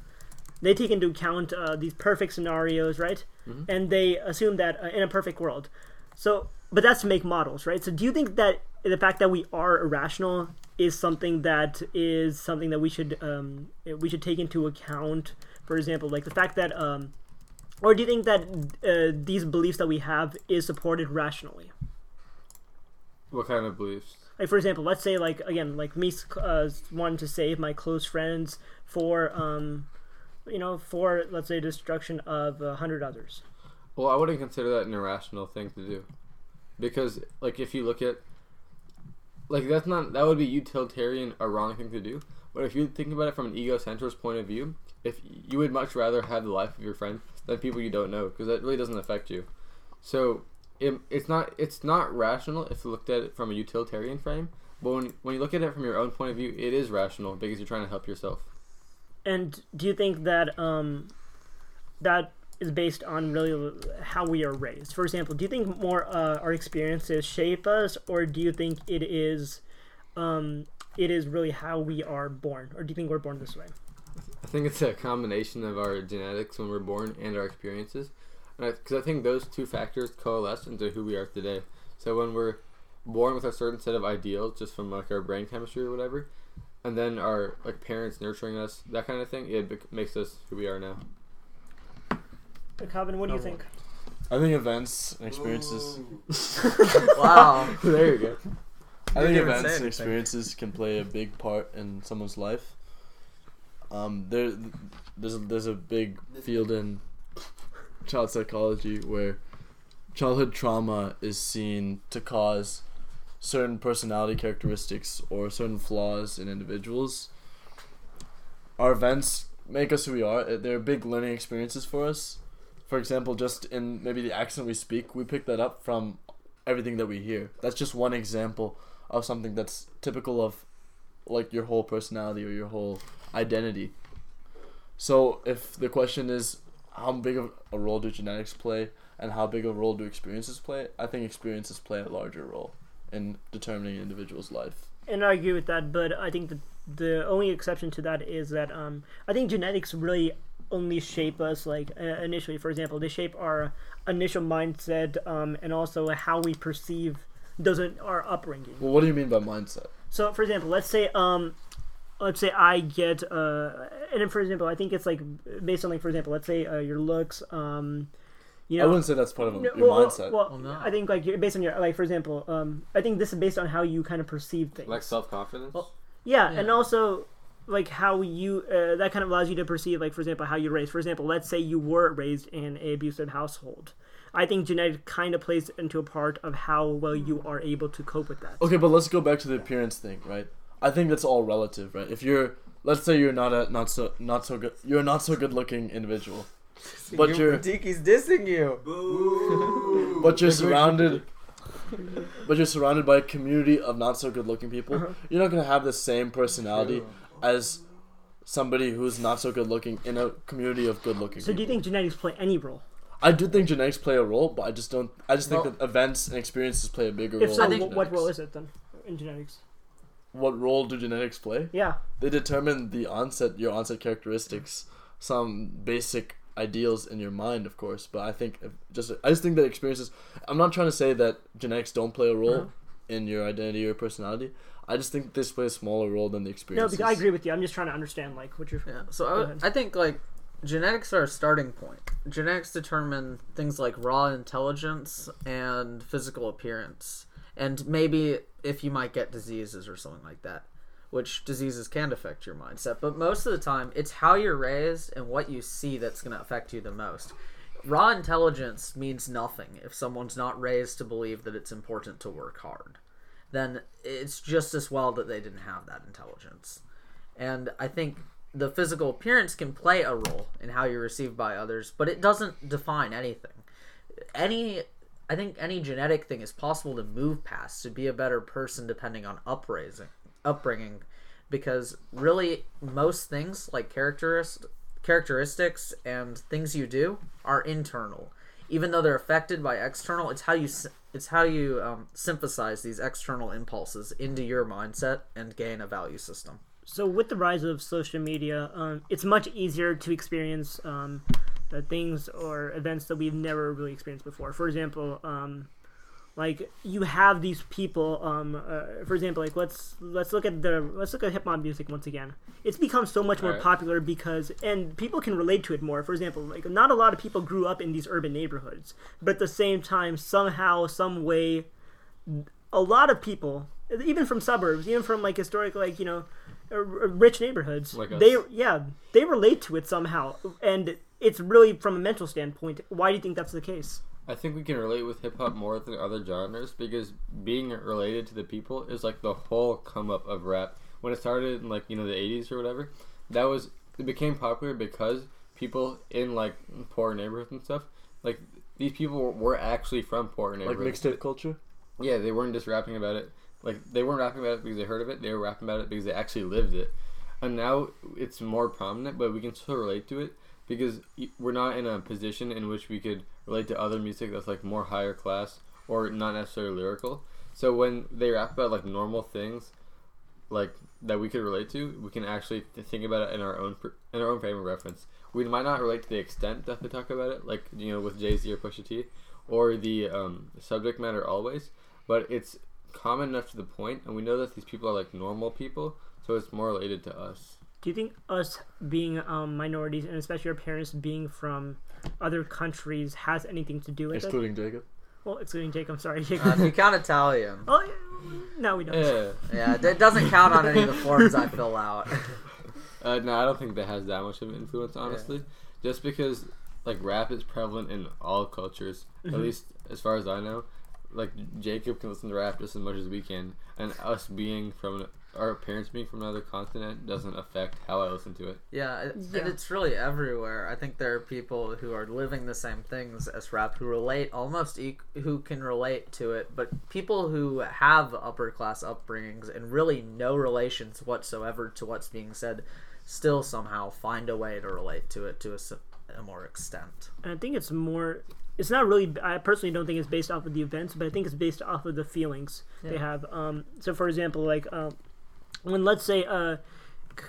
they take into account uh, these perfect scenarios, right? And they assume that uh, in a perfect world. So, but that's to make models, right? So, do you think that the fact that we are irrational is something that is something that we should um, we should take into account? For example, like the fact that um, or do you think that uh, these beliefs that we have is supported rationally? What kind of beliefs? Like, for example, let's say, like again, like me uh, wanting to save my close friends for, um, you know, for let's say destruction of a hundred others. Well, I wouldn't consider that an irrational thing to do, because like if you look at, like that's not that would be utilitarian a wrong thing to do. But if you think about it from an egocentrist point of view, if you would much rather have the life of your friend than people you don't know, because that really doesn't affect you. So it, it's not it's not rational if you looked at it from a utilitarian frame. But when when you look at it from your own point of view, it is rational because you're trying to help yourself. And do you think that um, that is based on really how we are raised? For example, do you think more uh, our experiences shape us, or do you think it is um, it is really how we are born, or do you think we're born this way? I think it's a combination of our genetics when we're born and our experiences, because I, think those two factors coalesce into who we are today. So when we're born with a certain set of ideals, just from like our brain chemistry or whatever, and then our like parents nurturing us, that kind of thing, it bec- makes us who we are now. Calvin, what do you think? I think events and experiences. Wow. there you go. I think events and experiences can play a big part in someone's life. Um, there, there's a, there's a big field in child psychology where childhood trauma is seen to cause certain personality characteristics or certain flaws in individuals. Our events make us who we are. They're big learning experiences for us. For example, just in maybe the accent we speak, we pick that up from everything that we hear. That's just one example of something that's typical of like your whole personality or your whole identity. So if the question is how big of a role do genetics play and how big of a role do experiences play, I think experiences play a larger role in determining an individual's life. And I agree with that, but I think the the only exception to that is that um, I think genetics really only shape us like uh, initially. For example, they shape our initial mindset um, and also how we perceive doesn't our upbringing. Well, what do you mean by mindset? So, for example, let's say um, let's say I get uh, and for example, I think it's like based on like for example, let's say uh, your looks um. You I wouldn't say that's part of no, your well, mindset. Well, Well, no. I think like you're- based on your like for example, um, I think this is based on how you kind of perceive things. Like self confidence. Well- Yeah, Yeah. and also like how you uh, that kind of allows you to perceive like for example how you're raised. For example, let's say you were raised in a abusive household. I think genetic kind of plays into a part of how well you are able to cope with that. Okay, but let's go back to the appearance thing, right? I think that's all relative, right? If you're, let's say you're not a not so not so good, you're a not so good looking individual, But you're- Tiki's dissing you. Boo. but you're surrounded, but you're surrounded by a community of not so good looking people. Uh-huh. You're not gonna have the same personality as somebody who's not so good looking in a community of good looking So people. do you think genetics play any role? I do think genetics play a role, but I just don't. I just think Well- that events and experiences play a bigger If role. so, I think- what role is it then in genetics? What role do genetics play? Yeah, They determine the onset, your onset characteristics, some basic ideals in your mind, of course. But I think if just I just think that experiences. I'm not trying to say that genetics don't play a role Uh-huh. in your identity or personality. I just think this plays a smaller role than the no, experiences. because I agree with you. I'm just trying to understand like what you're. Yeah. So I, would- I think like genetics are a starting point. Genetics determine things like raw intelligence and physical appearance, and maybe if you might get diseases or something like that, which diseases can affect your mindset. But most of the time, it's how you're raised and what you see that's going to affect you the most. Raw intelligence means nothing if someone's not raised to believe that it's important to work hard. Then it's just as well that they didn't have that intelligence. And I think the physical appearance can play a role in how you're received by others, but it doesn't define anything. Any I think any genetic thing is possible to move past to be a better person depending on upraising upbringing because really most things like characterist, characteristics and things you do are internal even though they're affected by external it's how you it's how you um, synthesize these external impulses into your mindset and gain a value system So with the rise of social media, um, it's much easier to experience um, things or events that we've never really experienced before. For example, um, like you have these people. Um, uh, for example, like let's let's look at the let's look at hip hop music once again. It's become so much more Alright. popular because and people can relate to it more. For example, like not a lot of people grew up in these urban neighborhoods, but at the same time, somehow, some way, a lot of people, even from suburbs, even from like historic, like you know, uh, rich neighborhoods, Like they yeah they relate to it somehow, and it's really from a mental standpoint. Why do you think that's the case? I think we can relate with hip hop more than other genres because being related to the people is like the whole come up of rap. When it started in like you know the '80s or whatever, that was it became popular because people in like poor neighborhoods and stuff, like these people were, actually from poor neighborhoods. Like mixtape culture. Yeah, they weren't just rapping about it. Like they weren't rapping about it because they heard of it. They were rapping about it because they actually lived it. And now it's more prominent, but we can still relate to it because we're not in a position in which we could relate to other music that's like more higher class or not necessarily lyrical. So when they rap about like normal things, like that we could relate to, we can actually think about it in our own in our own frame of reference. We might not relate to the extent that they talk about it, like you know with Jay Z or Pusha T, or the um, subject matter always, but it's common enough to the point, and we know that these people are like normal people, so it's more related to us. Do you think us being um, minorities and especially our parents being from other countries has anything to do with it? Excluding Jacob. Well, excluding Jacob. I'm sorry. uh, if you count italian oh, no, we don't. Yeah. yeah it doesn't count on any of the forms i fill out Uh, no, I don't think that has that much of an influence, honestly. Just because like rap is prevalent in all cultures, at least as far as I know. Like Jacob can listen to rap just as much as we can, and us being from our parents being from another continent doesn't affect how I listen to it. Yeah, it, Yeah. and it's really everywhere. I think there are people who are living the same things as rap who relate almost e- who can relate to it, but people who have upper class upbringings and really no relations whatsoever to what's being said still somehow find a way to relate to it to a more extent. And I think it's more. It's not really. I personally don't think it's based off of the events, but I think it's based off of the feelings they have. Um, so, for example, like um, when let's say uh,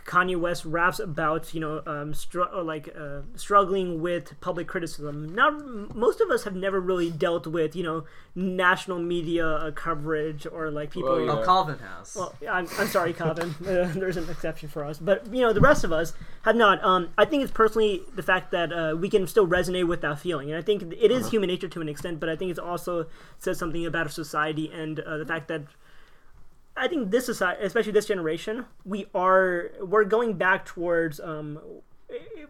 Kanye West raps about you know um, str- or like uh, struggling with public criticism. Now, most of us have never really dealt with you know national media uh, coverage or like people. Well, yeah. Oh, Calvin has. Well, I'm, I'm sorry, Calvin. Uh, there's an exception for us, but you know the rest of us have not. Um, I think it's personally the fact that uh, we can still resonate with that feeling, and I think it is human nature to an extent. But I think it also says something about our society and uh, the fact that I think this society, especially this generation, we are we're going back towards. Um,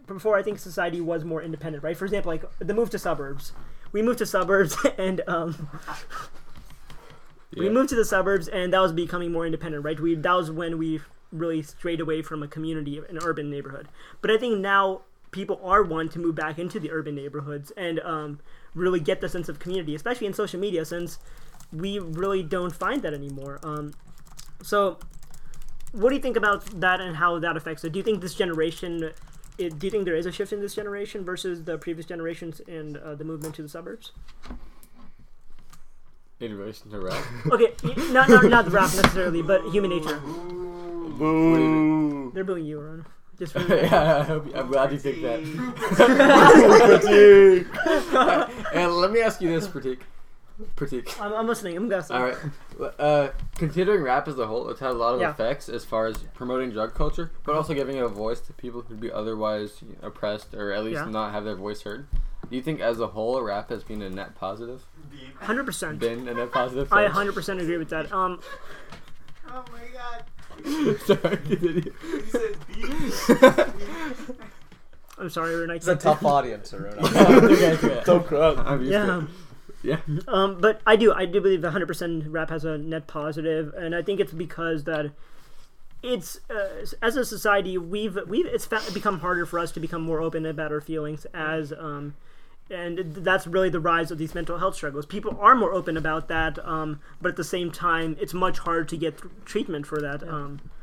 before I think society was more independent, right? For example, like the move to suburbs. We moved to suburbs, and um, we moved to the suburbs and that was becoming more independent right we that was when we really strayed away from a community an urban neighborhood but i think now people are wanting to move back into the urban neighborhoods and um, really get the sense of community especially in social media since we really don't find that anymore um, so what do you think about that and how that affects it do you think this generation it, do you think there is a shift in this generation versus the previous generations and uh, the movement to the suburbs In relation to rap, okay not, not, not the rap necessarily but human nature Boo. They're booing you, Ron. Just for yeah, I hope, you, I'm glad you think that. Critique. and let me ask you this, Pratik. Pratik. I'm, I'm listening. I'm guessing. All right. Uh, considering rap as a whole, it's had a lot of Yeah. effects as far as promoting drug culture, but also giving a voice to people who'd be otherwise oppressed or at least Yeah. not have their voice heard. Do you think, as a whole, rap has been a net positive? Hundred percent. Been a net positive? I 100 percent agree with that. Um, Oh my god. Sorry, continue. You said beef. I'm sorry, Ren. I It's a tough audience, Aruna. okay, okay. Don't cry. I'm used Yeah. to it. Yeah. Um, but I do, I do believe that 100% rap has a net positive, and I think it's because that it's uh, as a society we've we've it's become harder for us to become more open about our feelings as um, and that's really the rise of these mental health struggles. People are more open about that, um, but at the same time, it's much harder to get treatment for that. Um, Well,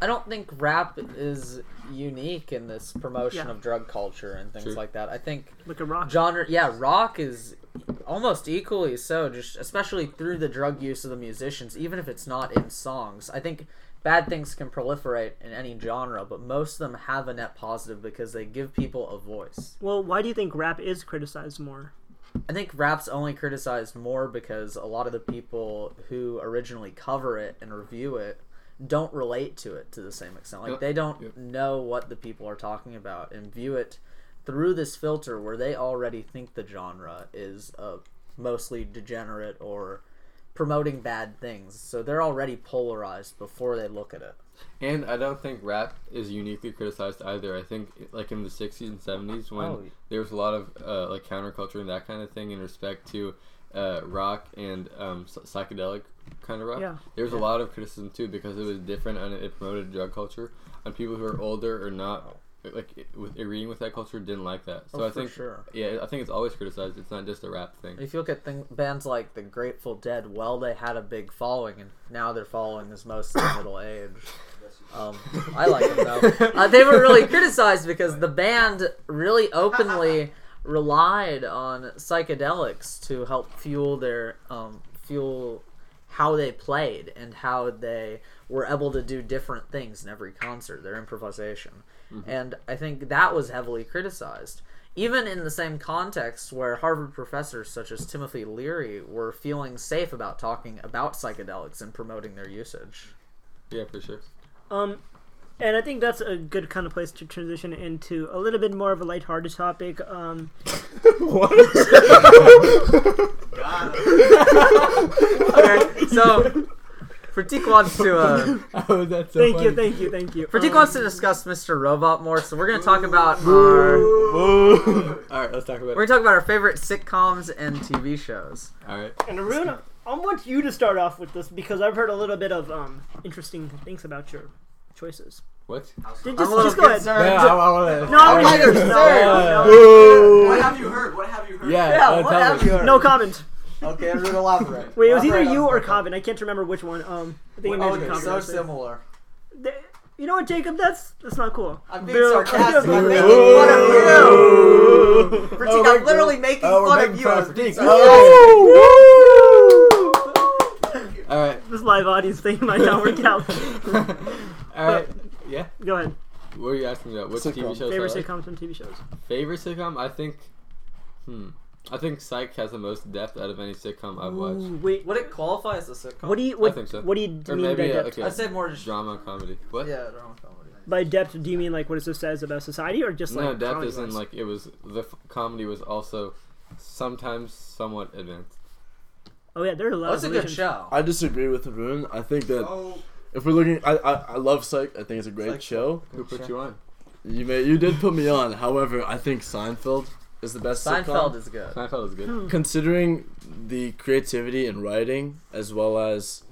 I don't think rap is unique in this promotion Yeah. of drug culture and things True. like that. I think look at rock. genre, yeah, rock is almost equally so. Just especially through the drug use of the musicians, even if it's not in songs. I think bad things can proliferate in any genre, but most of them have a net positive because they give people a voice. Well, why do you think rap is criticized more? I think rap's only criticized more because a lot of the people who originally cover it and review it don't relate to it to the same extent. Like they don't Yep. know what the people are talking about and view it through this filter where they already think the genre is uh, mostly degenerate or promoting bad things. So they're already polarized before they look at it. And I don't think rap is uniquely criticized either. I think, like in the '60s and '70s, when Oh. there was a lot of uh, like counterculture and that kind of thing in respect to uh, rock and um, psychedelic kind of rock. Yeah. There was a lot of criticism too because it was different and it promoted drug culture, and people who are older or not like with reading with that culture didn't like that. So Oh, I for think, sure. yeah, I think it's always criticized. It's not just a rap thing. If you look at thing, bands like the Grateful Dead, well, they had a big following, and now their following is mostly middle age. Um, I like them though. Uh, they were really criticized because the band really openly relied on psychedelics to help fuel their um, fuel how they played and how they were able to do different things in every concert, their improvisation. And I think that was heavily criticized. Even in the same context where Harvard professors such as Timothy Leary were feeling safe about talking about psychedelics and promoting their usage. Yeah, for sure. Um, and I think that's a good kind of place to transition into a little bit more of a lighthearted topic. Um, Got him. Okay, so Pratik wants to uh, oh, that's so thank you, thank you, thank you. Pratik Um, wants to discuss Mr. Robot more, so we're gonna talk about our All right, let's talk about we're it. gonna talk about our favorite sitcoms and TV shows. All right. And Aruna, I want you to start off with this because I've heard a little bit of um, interesting things about your choices. What? Just, I'm just, a little just go ahead. concerned. Yeah, I, I wanna, No, I'm I'm gonna concerned. no, What have you heard? What have you heard? Yeah, Yeah, uh, what have you no, heard? no comment. Okay, I'm gonna elaborate. Wait, it was either you or the Cobbin. I can't remember which one. Um, I think I Oh, mentioned you're Cobbin. so similar. They- You know what, Jacob? That's that's not cool. I'm being Bill- sarcastic. I'm Bill- making Ooh. fun of you. Pratik, Oh, I'm we're- literally making oh, we're fun making of you. fun I of was being Pratik. sarcastic. All right. This live audience thing might not work out. All right. Yeah. Go ahead. What are you asking about? Which Sitcom. TV shows? Favorite I like? sitcoms and TV shows. Favorite sitcom? I think. Hmm. I think Psych has the most depth out of any sitcom I've watched. Ooh, wait, Would it qualify as a sitcom? what do you what, think so. what do you Or mean maybe by uh, depth? like a I'd say more just drama comedy. What? Yeah, drama comedy. By depth, do you mean like what it says about society, or just like no, depth comedy isn't wise? like it was. The f- comedy was also sometimes somewhat advanced. Oh yeah, there are a lot Well, it's of a good relations. show. I disagree with the Arun. I think that Oh, if we're looking, I I, I love Psych. I think it's a great Psych's show. Who put you on? You may you did put me on. However, I think Seinfeld is the best Seinfeld sitcom. is good. Seinfeld is good. Hmm. Considering the creativity in writing as well as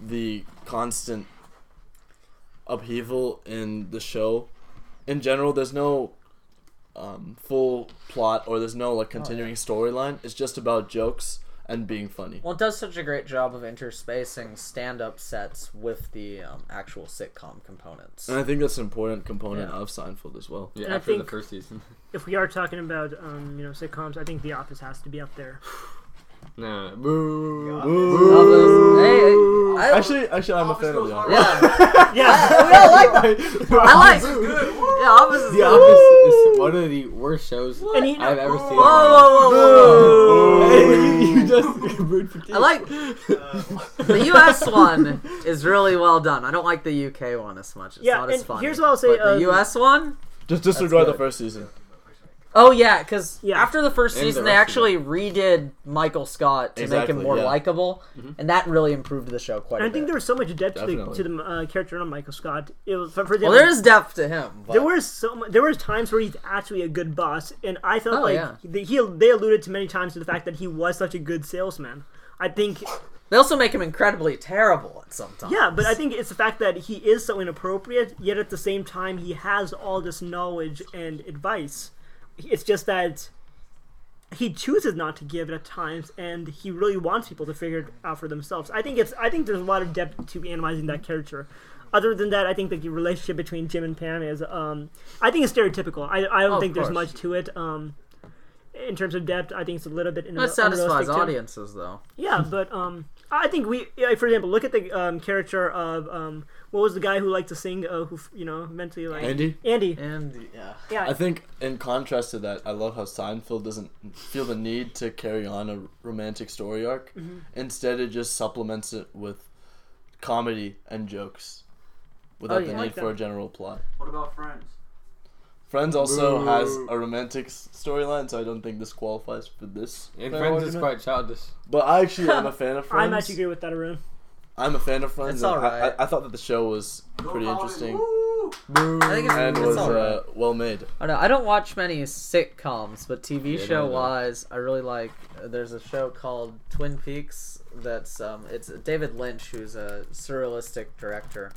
the constant upheaval in the show, in general, there's no um, full plot or there's no like continuing storyline. It's just about jokes and being funny. Well, it does such a great job of interspacing stand-up sets with the um, actual sitcom components. And I think that's an important component Yeah. of Seinfeld as well. Yeah, And after the first season. If we are talking about um, you know sitcoms, I think The Office has to be up there. nah, boo. Office- hey, hey, I, Actually, actually, I'm a fan of goes the. Office. yeah, Yeah, I, we all like that. I like. good. Yeah, Office is The good. Office is one one of the worst shows And he- I've ever seen. Whoa, whoa, whoa, whoa, whoa. Hey, you just booed for I like the U.S. one is really well done. I don't like the U.K. one as much. It's Yeah, not as and funny. here's what I'll say, But the uh, U.S. one, Just disregard the first season. Oh yeah, because Yeah. after the first And the season, they actually redid Michael Scott to make him more yeah. likable, and that really improved the show quite a bit. And a I think bit. there was so much depth to the, to the uh, character of Michael Scott. It was, for, for well, there is depth to him. But There was so mu- there was times where he's actually a good boss, and I felt Oh, like yeah. the, he they alluded to many times to the fact that he was such a good salesman. I think they also make him incredibly terrible at some times. yeah, but I think it's the fact that he is so inappropriate, yet at the same time he has all this knowledge and advice. It's just that he chooses not to give it at times, and he really wants people to figure it out for themselves. I think it's I think there's a lot of depth to analyzing that character. Other than that, I think the relationship between Jim and Pam is um, I think it's stereotypical. I, I don't Oh, think there's much to it. Um, in terms of depth, I think it's a little bit. that satisfies unrealistic too. audiences though. Yeah, but um, I think we, for example, look at the um, character of um, what was the guy who liked to sing, uh, who you know mentally like Andy? Andy. And yeah, Yeah, I think, in contrast to that, I love how Seinfeld doesn't feel the need to carry on a romantic story arc. Mm-hmm. Instead, it just supplements it with comedy and jokes without yeah. the need like for a general plot. What about Friends? Friends also Boo. has a romantic storyline, so I don't think this qualifies for this. And Friends is quite childish. But I actually am a fan of Friends. I'm actually agree with that, Arun. I'm a fan of Friends. It's and I- alright. I, I thought that the show was pretty Hollywood. interesting Woo! I think it's, and it's was alright. uh, well made. I don't, know, I don't watch many sitcoms, but TV Yeah, show no, no. wise, I really like. uh, There's a show called Twin Peaks that's um, it's David Lynch, who's a surrealistic director,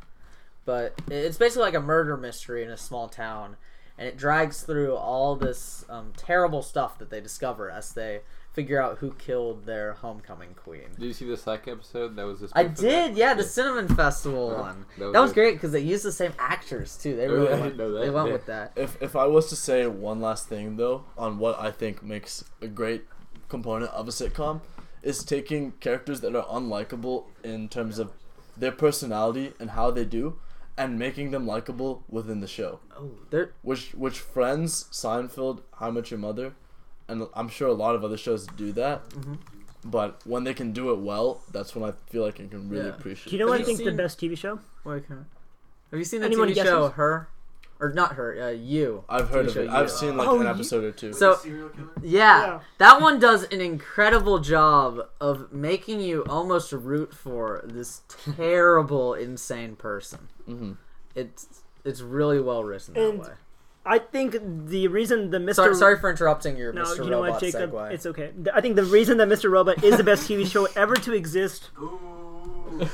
but it's basically like a murder mystery in a small town, and it drags through all this um, terrible stuff that they discover as they figure out who killed their homecoming queen. Did you see the second episode? That was this. I did, that? yeah, the Cinnamon Festival Uh-huh. one. That was That was great because they used the same actors too. They Oh, really I went, didn't know that. they went Yeah. with that. If if I was to say one last thing though on what I think makes a great component of a sitcom is taking characters that are unlikable in terms of their personality and how they do and making them likable within the show. Oh, they're Mm-hmm. But when they can do it well, that's when I feel like I can really Yeah. appreciate. Do you know what I you think the best TV show? Wait, Have you seen the Anyone TV show? Her, or not Her? Uh, you. I've heard TV of show it. I've seen like Oh, an you- episode or two. So- the serial killer? Yeah, Yeah. that one does an incredible job of making you almost root for this terrible, insane person. hmm It's it's really well written that way. I think the reason the Mr. Sorry, sorry for interrupting your no, Mr. you know Robot what, Jacob? segue. It's okay. I think the reason that Mr. Robot is the best TV show ever to exist. Ooh.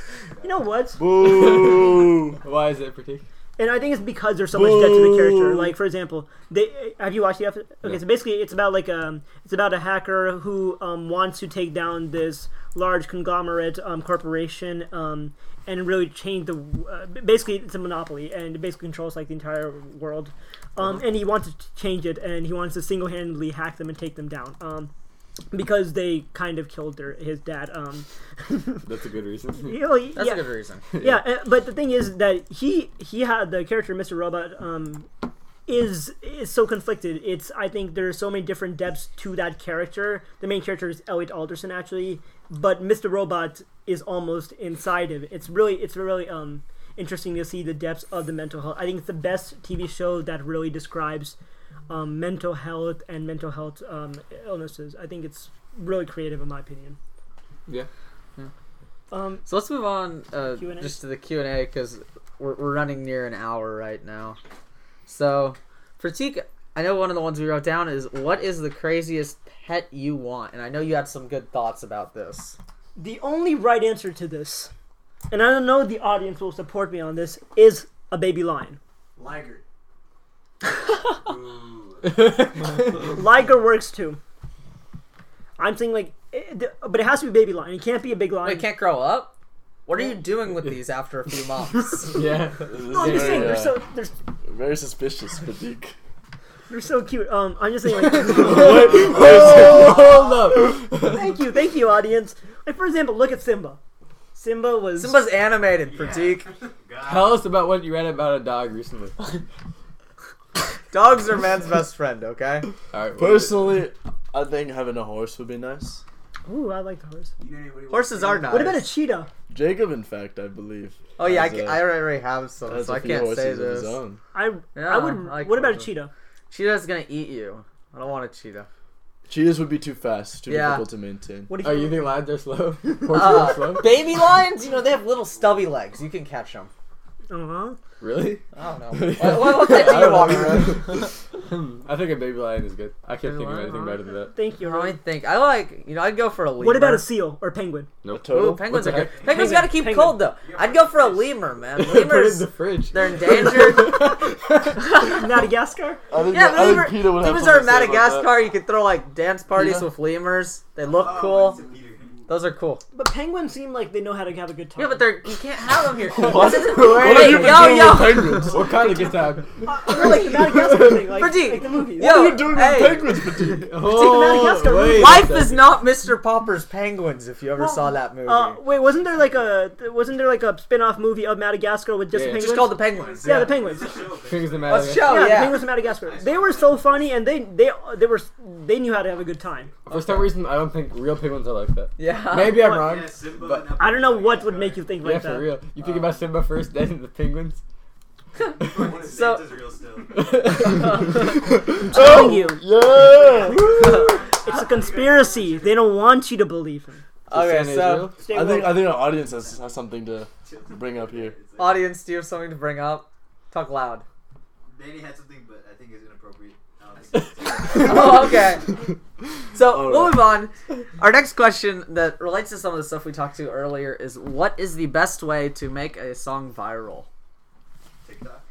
You know what? Boo! Why is it pretty? And I think it's because there's so much depth to the character. Like for example, they have you watched the episode? Okay, Yeah. so basically it's about like um it's about a hacker who um wants to take down this large conglomerate um corporation um and really change the uh, basically it's a monopoly and it basically controls like the entire world. Um and he wants to change it and he wants to single-handedly hack them and take them down. Um because they kind of killed their his dad. Um That's a good reason. you know, That's yeah a good reason. yeah, uh, but the thing is that he he had the character Mr. Robot um is is so conflicted. It's I think there's so many different depths to that character. The main character is Elliot Alderson actually, but Mr. Robot is almost inside of it. It's really it's really um interesting to see the depths of the mental health. I think it's the best TV show that really describes um, mental health and mental health um, illnesses. I think it's really creative in my opinion. Yeah. Um, So let's move on uh, just to the Q and A because we're, we're running near an hour right now. So, Pratik, I know one of the ones we wrote down is what is the craziest pet you want, and I know you had some good thoughts about this. The only right answer to this, and I don't know the audience will support me on this, is a baby lion. Liger. Liger works too. I'm saying like, it, but it has to be a baby lion. It can't be a big lion. It can't grow up. What are you doing with these after a few months? yeah. No, I'm just saying they're so they're, very suspicious, Pratik. they're so cute. Um, I'm just saying like, oh, Hold up. thank you, thank you, audience. Like for example, look at Simba. Simba was Simba's animated, Pratik. God. Tell us about what you read about a dog recently. Dogs are man's best friend. Okay. All right. Personally, I think having a horse would be nice. Ooh, I like the horse. You know anybody Horses are nice. What about a cheetah? Jacob, in fact, I believe. Oh yeah, I, has ca- a- I already have some, has so a I few can't say horses of his this. own. I Yeah, I would. I like what about a horses. cheetah? Cheetah's gonna eat you. I don't want a cheetah. Cheetahs would be too fast, too Yeah. difficult to maintain. What do Oh, you? you think lions are slow? Horses Uh, are slow? baby lions, you know, they have little stubby legs. You can catch them. uh-huh. Really? I don't know. what, what, what pet do you want, Aaron? Hmm. I think a baby lion is good. I can't think of anything better than that. Thank you. Let me Ryan. think. I like, you know, I'd go for a lemur. What about a seal or penguin? A Nope. turtle? Ooh, penguins What's are good. Penguins Penguin. gotta keep Penguin. cold though. I'd go for a lemur, man. Put it in Lemurs, the fridge. they're endangered. Madagascar. I think, yeah, I think lemur, Peter would have lemurs are in something to say about Madagascar. You could throw like dance parties Yeah. with lemurs. They Oh, look cool. Oh, Those are cool. But penguins seem like they know how to have a good time. Yeah, but they're you can't have them here. What? This isn't- What Wait, have you been yo, yo. with penguins? what kind of good time? Uh, or like the Madagascar thing, like, Pradeep, like the movies. yo, What are you doing hey. with penguins, Pradeep? Oh, Madagascar wait movie. Life is not Mr. Popper's Penguins. If you ever Well, saw that movie, Uh, wait, wasn't there like a wasn't there like a spin-off movie of Madagascar with just Yeah. penguins? Just called the Penguins. yeah, the penguins. Fingers in Let's Madagascar. show. yeah, Oh, the yeah. penguins of Madagascar. They were so funny, and they they they were they knew how to have a good time. For some reason, I don't think real penguins are like that. Yeah. Maybe I'm wrong. Yeah, Simba but- I don't know what would make you think Yeah, like for that. real. You think about Simba first, then the penguins. So- Santa's real still. I'm telling oh, you, Yeah! it's a conspiracy. They don't want you to believe him. Okay, so I think. I think our audience has, has something to bring up here. audience, do you have something to bring up? Talk loud. Danny had something, but I think it's inappropriate. I don't think oh, okay. So All we'll move on. Our next question that relates to some of the stuff we talked to earlier is what is the best way to make a song viral? TikTok.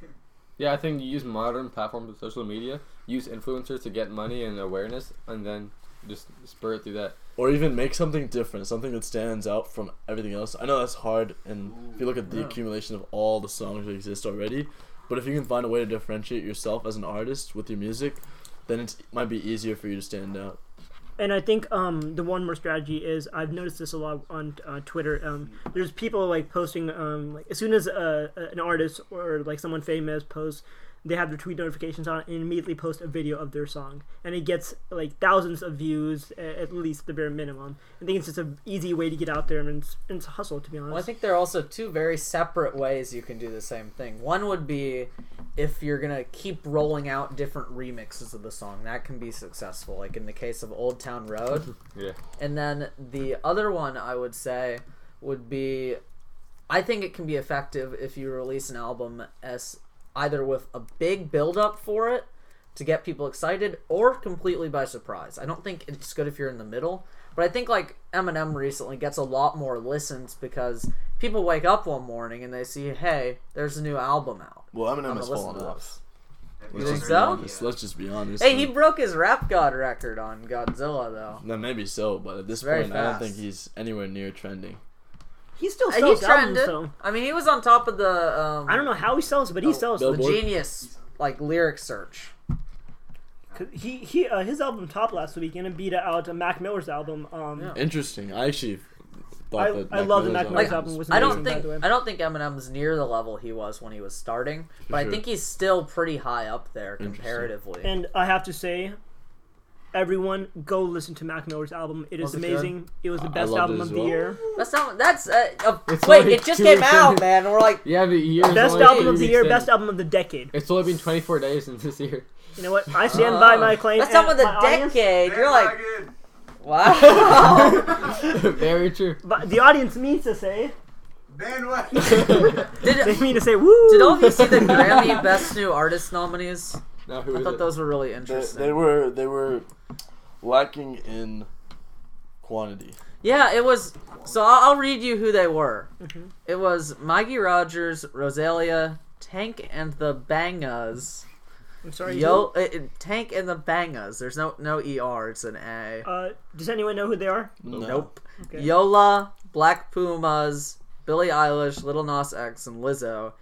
Yeah, I think you use modern platforms of social media, use influencers to get money and awareness, and then just spur it through that. Or even make something different, something that stands out from everything else. I know that's hard, and if you look at the Yeah. accumulation of all the songs that exist already, but if you can find a way to differentiate yourself as an artist with your music, then it might be easier for you to stand out. And I think um, the one more strategy is I've noticed this a lot on uh, Twitter. Um, there's people like posting um, like as soon as uh, an artist or like someone famous posts, they have their tweet notifications on and immediately post a video of their song, and it gets like thousands of views at least the bare minimum. I think it's just an easy way to get out there and it's, and it's a hustle to be honest. Well, I think there are also two very separate ways you can do the same thing. One would be if you're gonna keep rolling out different remixes of the song, that can be successful. Like in the case of Old Town Road. Yeah. And then the other one I would say would be I think it can be effective if you release an album as either with a big build up for it to get people excited or completely by surprise. I don't think it's good if you're in the middle, but I think like Eminem recently gets a lot more listens because people wake up one morning and they see, "Hey, there's a new album out." Well, I'm Eminem gonna listen to off. You Let's think just be so? honest. Let's just be honest. Hey, he broke his Rap God record on Godzilla though. No, maybe so, but at this Very point, I don't think he's anywhere near trending. He still sells he albums trended. though. I mean, he was on top of the. Um, I don't know how he sells, but he Oh, sells. Bill- the Billboard? genius like lyric search. 'Cause He he uh, his album top last week and it beat out uh, Mac Miller's album. Um, Yeah. Interesting. I actually thought I- that I love the Mac Miller's Miller's album album was I don't amazing, by think the way. I don't think Eminem's near the level he was when he was starting, but I sure. think he's still pretty high up there comparatively. And I have to say, everyone go listen to Mac Miller's album. It is Was it good? amazing. It was the I- I best loved album it of as the year. that's not that's uh, uh, It's wait, only it just two came weeks out, in. man. We're like, Yeah, the year. Best album of the year. Best album of the decade. It's only been 24 days since this year. You know what? I stand by my claim. that's not and with the my audience- decade. You're like, Bandwagon. wow. Very true. But the audience means to say. Bandwagon. They mean to say woo. did all of you see the Grammy Best New Artist nominees? Now who I is thought it? those were really interesting. they were they were lacking in quantity. Yeah, it was. So I'll, I'll read you who they were. Mhm. It was Maggie Rogers, Rosalia, Tank and the Bangas. I'm sorry. Yo, uh, uh, Tank and the Bangas. There's no no er. It's an a. Uh, does anyone know who they are? No. Nope. Okay. Yola, Black Pumas, Billie Eilish, Lil Nas X, and Lizzo.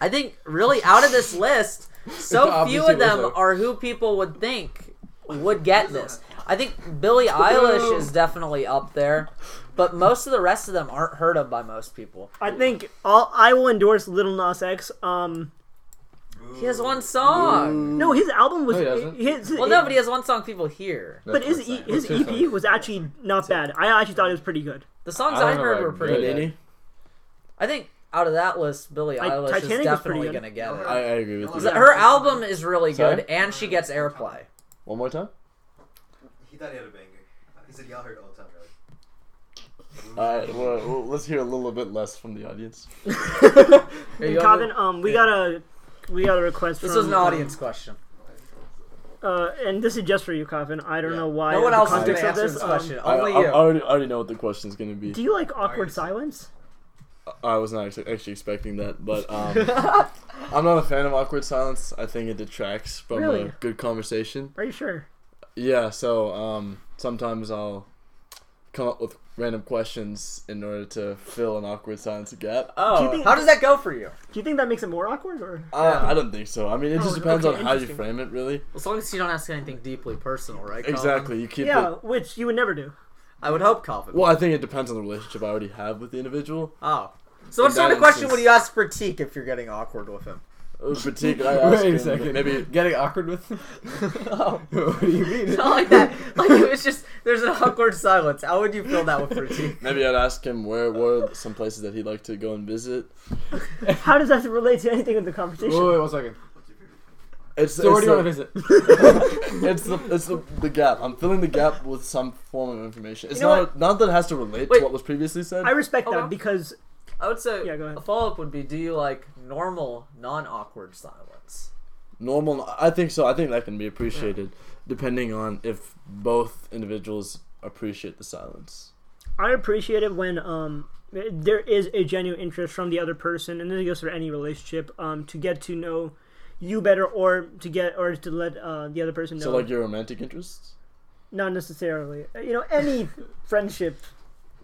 I think really out of this list, so few of them Lizzo. are who people would think would get this. I think Billie Eilish is definitely up there, but most of the rest of them aren't heard of by most people. I think all I will endorse Lil Nas X. Um, He has one song. No, his album was No, he doesn't. his. Well, no, but he has one song people hear. but his e- his. EP What's was actually not bad. I actually thought it was pretty good. The songs I I, don't know heard were pretty good. good. I think out of that list, Billie I- Eilish Titanic is definitely gonna get it. I, I agree with you. So Her album is really Sorry? good, and she gets airplay. One more time. He thought he had a banger. He said y'all heard Old Town Road. All right. Well, well, let's hear a little bit less from the audience. Here, And you Calvin, um, we got a we got a request. to- this from, was an audience question. Uh, and this is just for you, Calvin. I don't Yeah. know why. No one else is gonna answer this, this um, question. I, Only I, you. I already, I already know what the question's gonna be. Do you like awkward Alright. silence? I was not actually, actually expecting that, but um, I'm not a fan of awkward silence. I think it detracts from Really? a good conversation. Are you sure? Yeah, so um, sometimes I'll come up with random questions in order to fill an awkward silence gap. Do Oh, you think- how does that go for you? Do you think that makes it more awkward, or Uh, I don't think so. I mean, it just Oh, depends okay, on how you frame it, really. As long as you don't ask anything deeply personal, right? Calvin? Exactly. You keep yeah, it. which you would never do. I would hope Calvin. Well, I think it depends on the relationship I already have with the individual. Oh. So what In sort that of question instance- would you ask Pratik if you're getting awkward with him? Uh, Pratik. I ask Wait him, a second. Maybe getting awkward with him. oh. what do you mean? Not like that. Like it was just there's an awkward silence. How would you fill that with Pratik? maybe I'd ask him where were some places that he'd like to go and visit. How does that relate to anything in the conversation? Wait, wait, one second. It's So where do you want to the, visit? it's the it's the, the gap. I'm filling the gap with some form of information. It's You know not not that it has to relate Wait. to what was previously said. I respect Okay. that because I would say Yeah, go ahead. a follow up would be: Do you like normal, non awkward silence? Normal. I think so. I think that can be appreciated, depending on if both individuals appreciate the silence. I appreciate it when um there is a genuine interest from the other person, and this goes for any relationship, um, to get to know you better, or to get or to let uh, the other person know. So, like your romantic interests. not necessarily, Uh, you know, any friendship.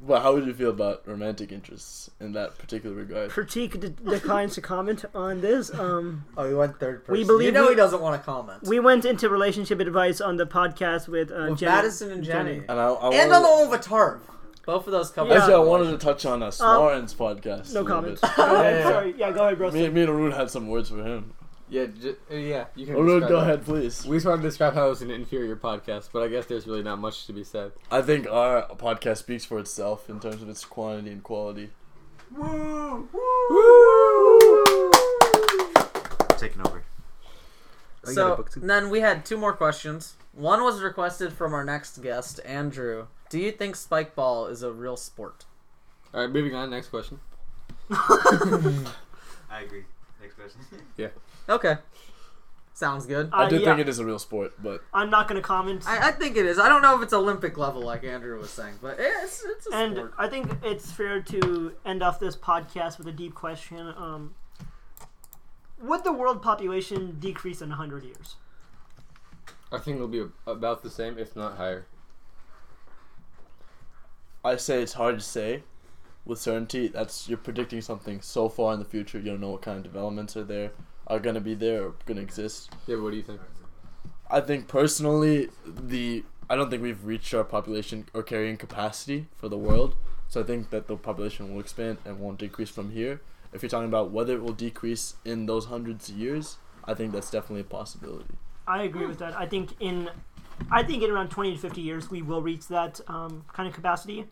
Well, how would you feel about romantic interests in that particular regard? Pratik de- declines to comment on this. Um, Oh, he went third person. We believe you know we- he doesn't want to comment. we went into relationship advice on the podcast with, uh, with Jenny- Madison and Jenny, And I, I and on the wanted- one with Tarv. Both of those couples. Yeah. Actually, I wanted to touch on uh, Snorin's podcast. No a little comments. bit. Go ahead, Yeah, yeah. Sorry, yeah, go ahead, bro. Me, me and Arun had some words for him. Yeah, ju- uh, yeah. You can. Arun, describe go that. ahead, please. We just wanted to describe how it was an inferior podcast, but I guess there's really not much to be said. I think our podcast speaks for itself in terms of its quantity and quality. Woo! Woo! Taking over. Oh, you got a So then we had two more questions. One was requested from our next guest, Andrew. Do you think spike ball is a real sport? All right, moving on. Next question. I agree. Next question. Okay. Sounds good. I Uh, do yeah. think it is a real sport, but I'm not going to comment. I, I think it is. I don't know if it's Olympic level like Andrew was saying, but it's it's a and sport. I think it's fair to end off this podcast with a deep question. Um, would the world population decrease in 100 years? I think it'll be about the same, if not higher. I say it's hard to say with certainty. That's you're predicting something so far in the future. You don't know what kind of developments are there, are gonna be there, or gonna exist. Yeah, but what do you think? I think personally, the I don't think we've reached our population or carrying capacity for the world. So I think that the population will expand and won't decrease from here. If you're talking about whether it will decrease in those hundreds of years, I think that's definitely a possibility. I agree with that. I think in, I think in around 20 to 50 years we will reach that um, kind of capacity,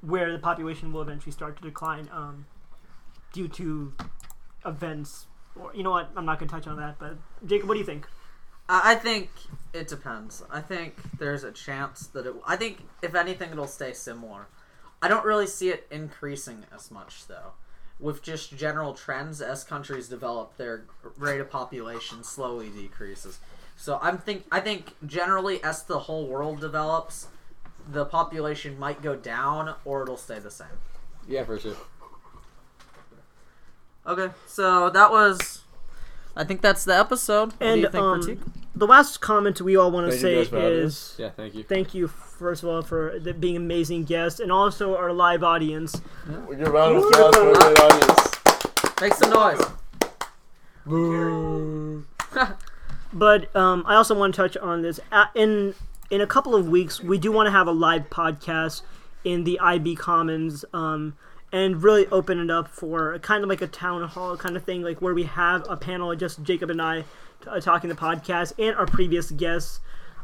where the population will eventually start to decline um, due to events. Or you know what? I'm not going to touch on that. But Jacob, what do you think? I I think it depends. I think there's a chance that it. I think if anything, it'll stay similar. I don't really see it increasing as much though. With just general trends as countries develop, their rate of population slowly decreases. So I'm think I think generally as the whole world develops, the population might go down or it'll stay the same. Yeah, for sure. Okay, so that was. I think that's the episode. What do And you think, um, Pratik? the last comment we all want to say guys for is Yeah, thank you. thank you first of all for the, being amazing guests and also our live audience. We get a round of applause for the audience. Make some noise. But um, I also want to touch on this. Uh, in in a couple of weeks, we do want to have a live podcast in the IB Commons. Um, and really open it up for kind of like a town hall kind of thing, like where we have a panel of just Jacob and I uh, talking the podcast and our previous guests,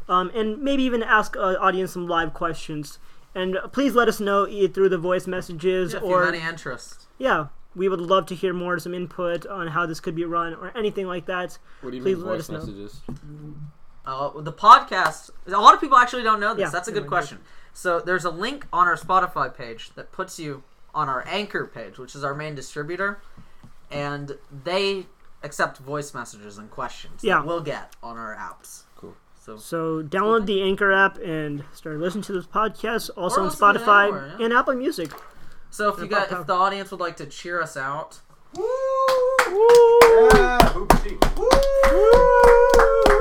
um, and maybe even ask uh, audience some live questions. And uh, please let us know either through the voice messages If you or have any interest. yeah, we would love to hear more some input on how this could be run or anything like that. What do you Please mean let voice us know. messages? Uh, the podcast. A lot of people actually don't know this. Yeah, That's a good might not. question. So there's a link on our Spotify page that puts you on our Anchor page, which is our main distributor, and they accept voice messages and questions Yeah. that we'll get on our apps. Cool. So So download the Anchor app and start listening to this podcast. Also on listen to it Spotify anywhere, yeah. and Apple Music. so if you And got if the audience would like to cheer us out, Yeah, Hoop Team. Woo!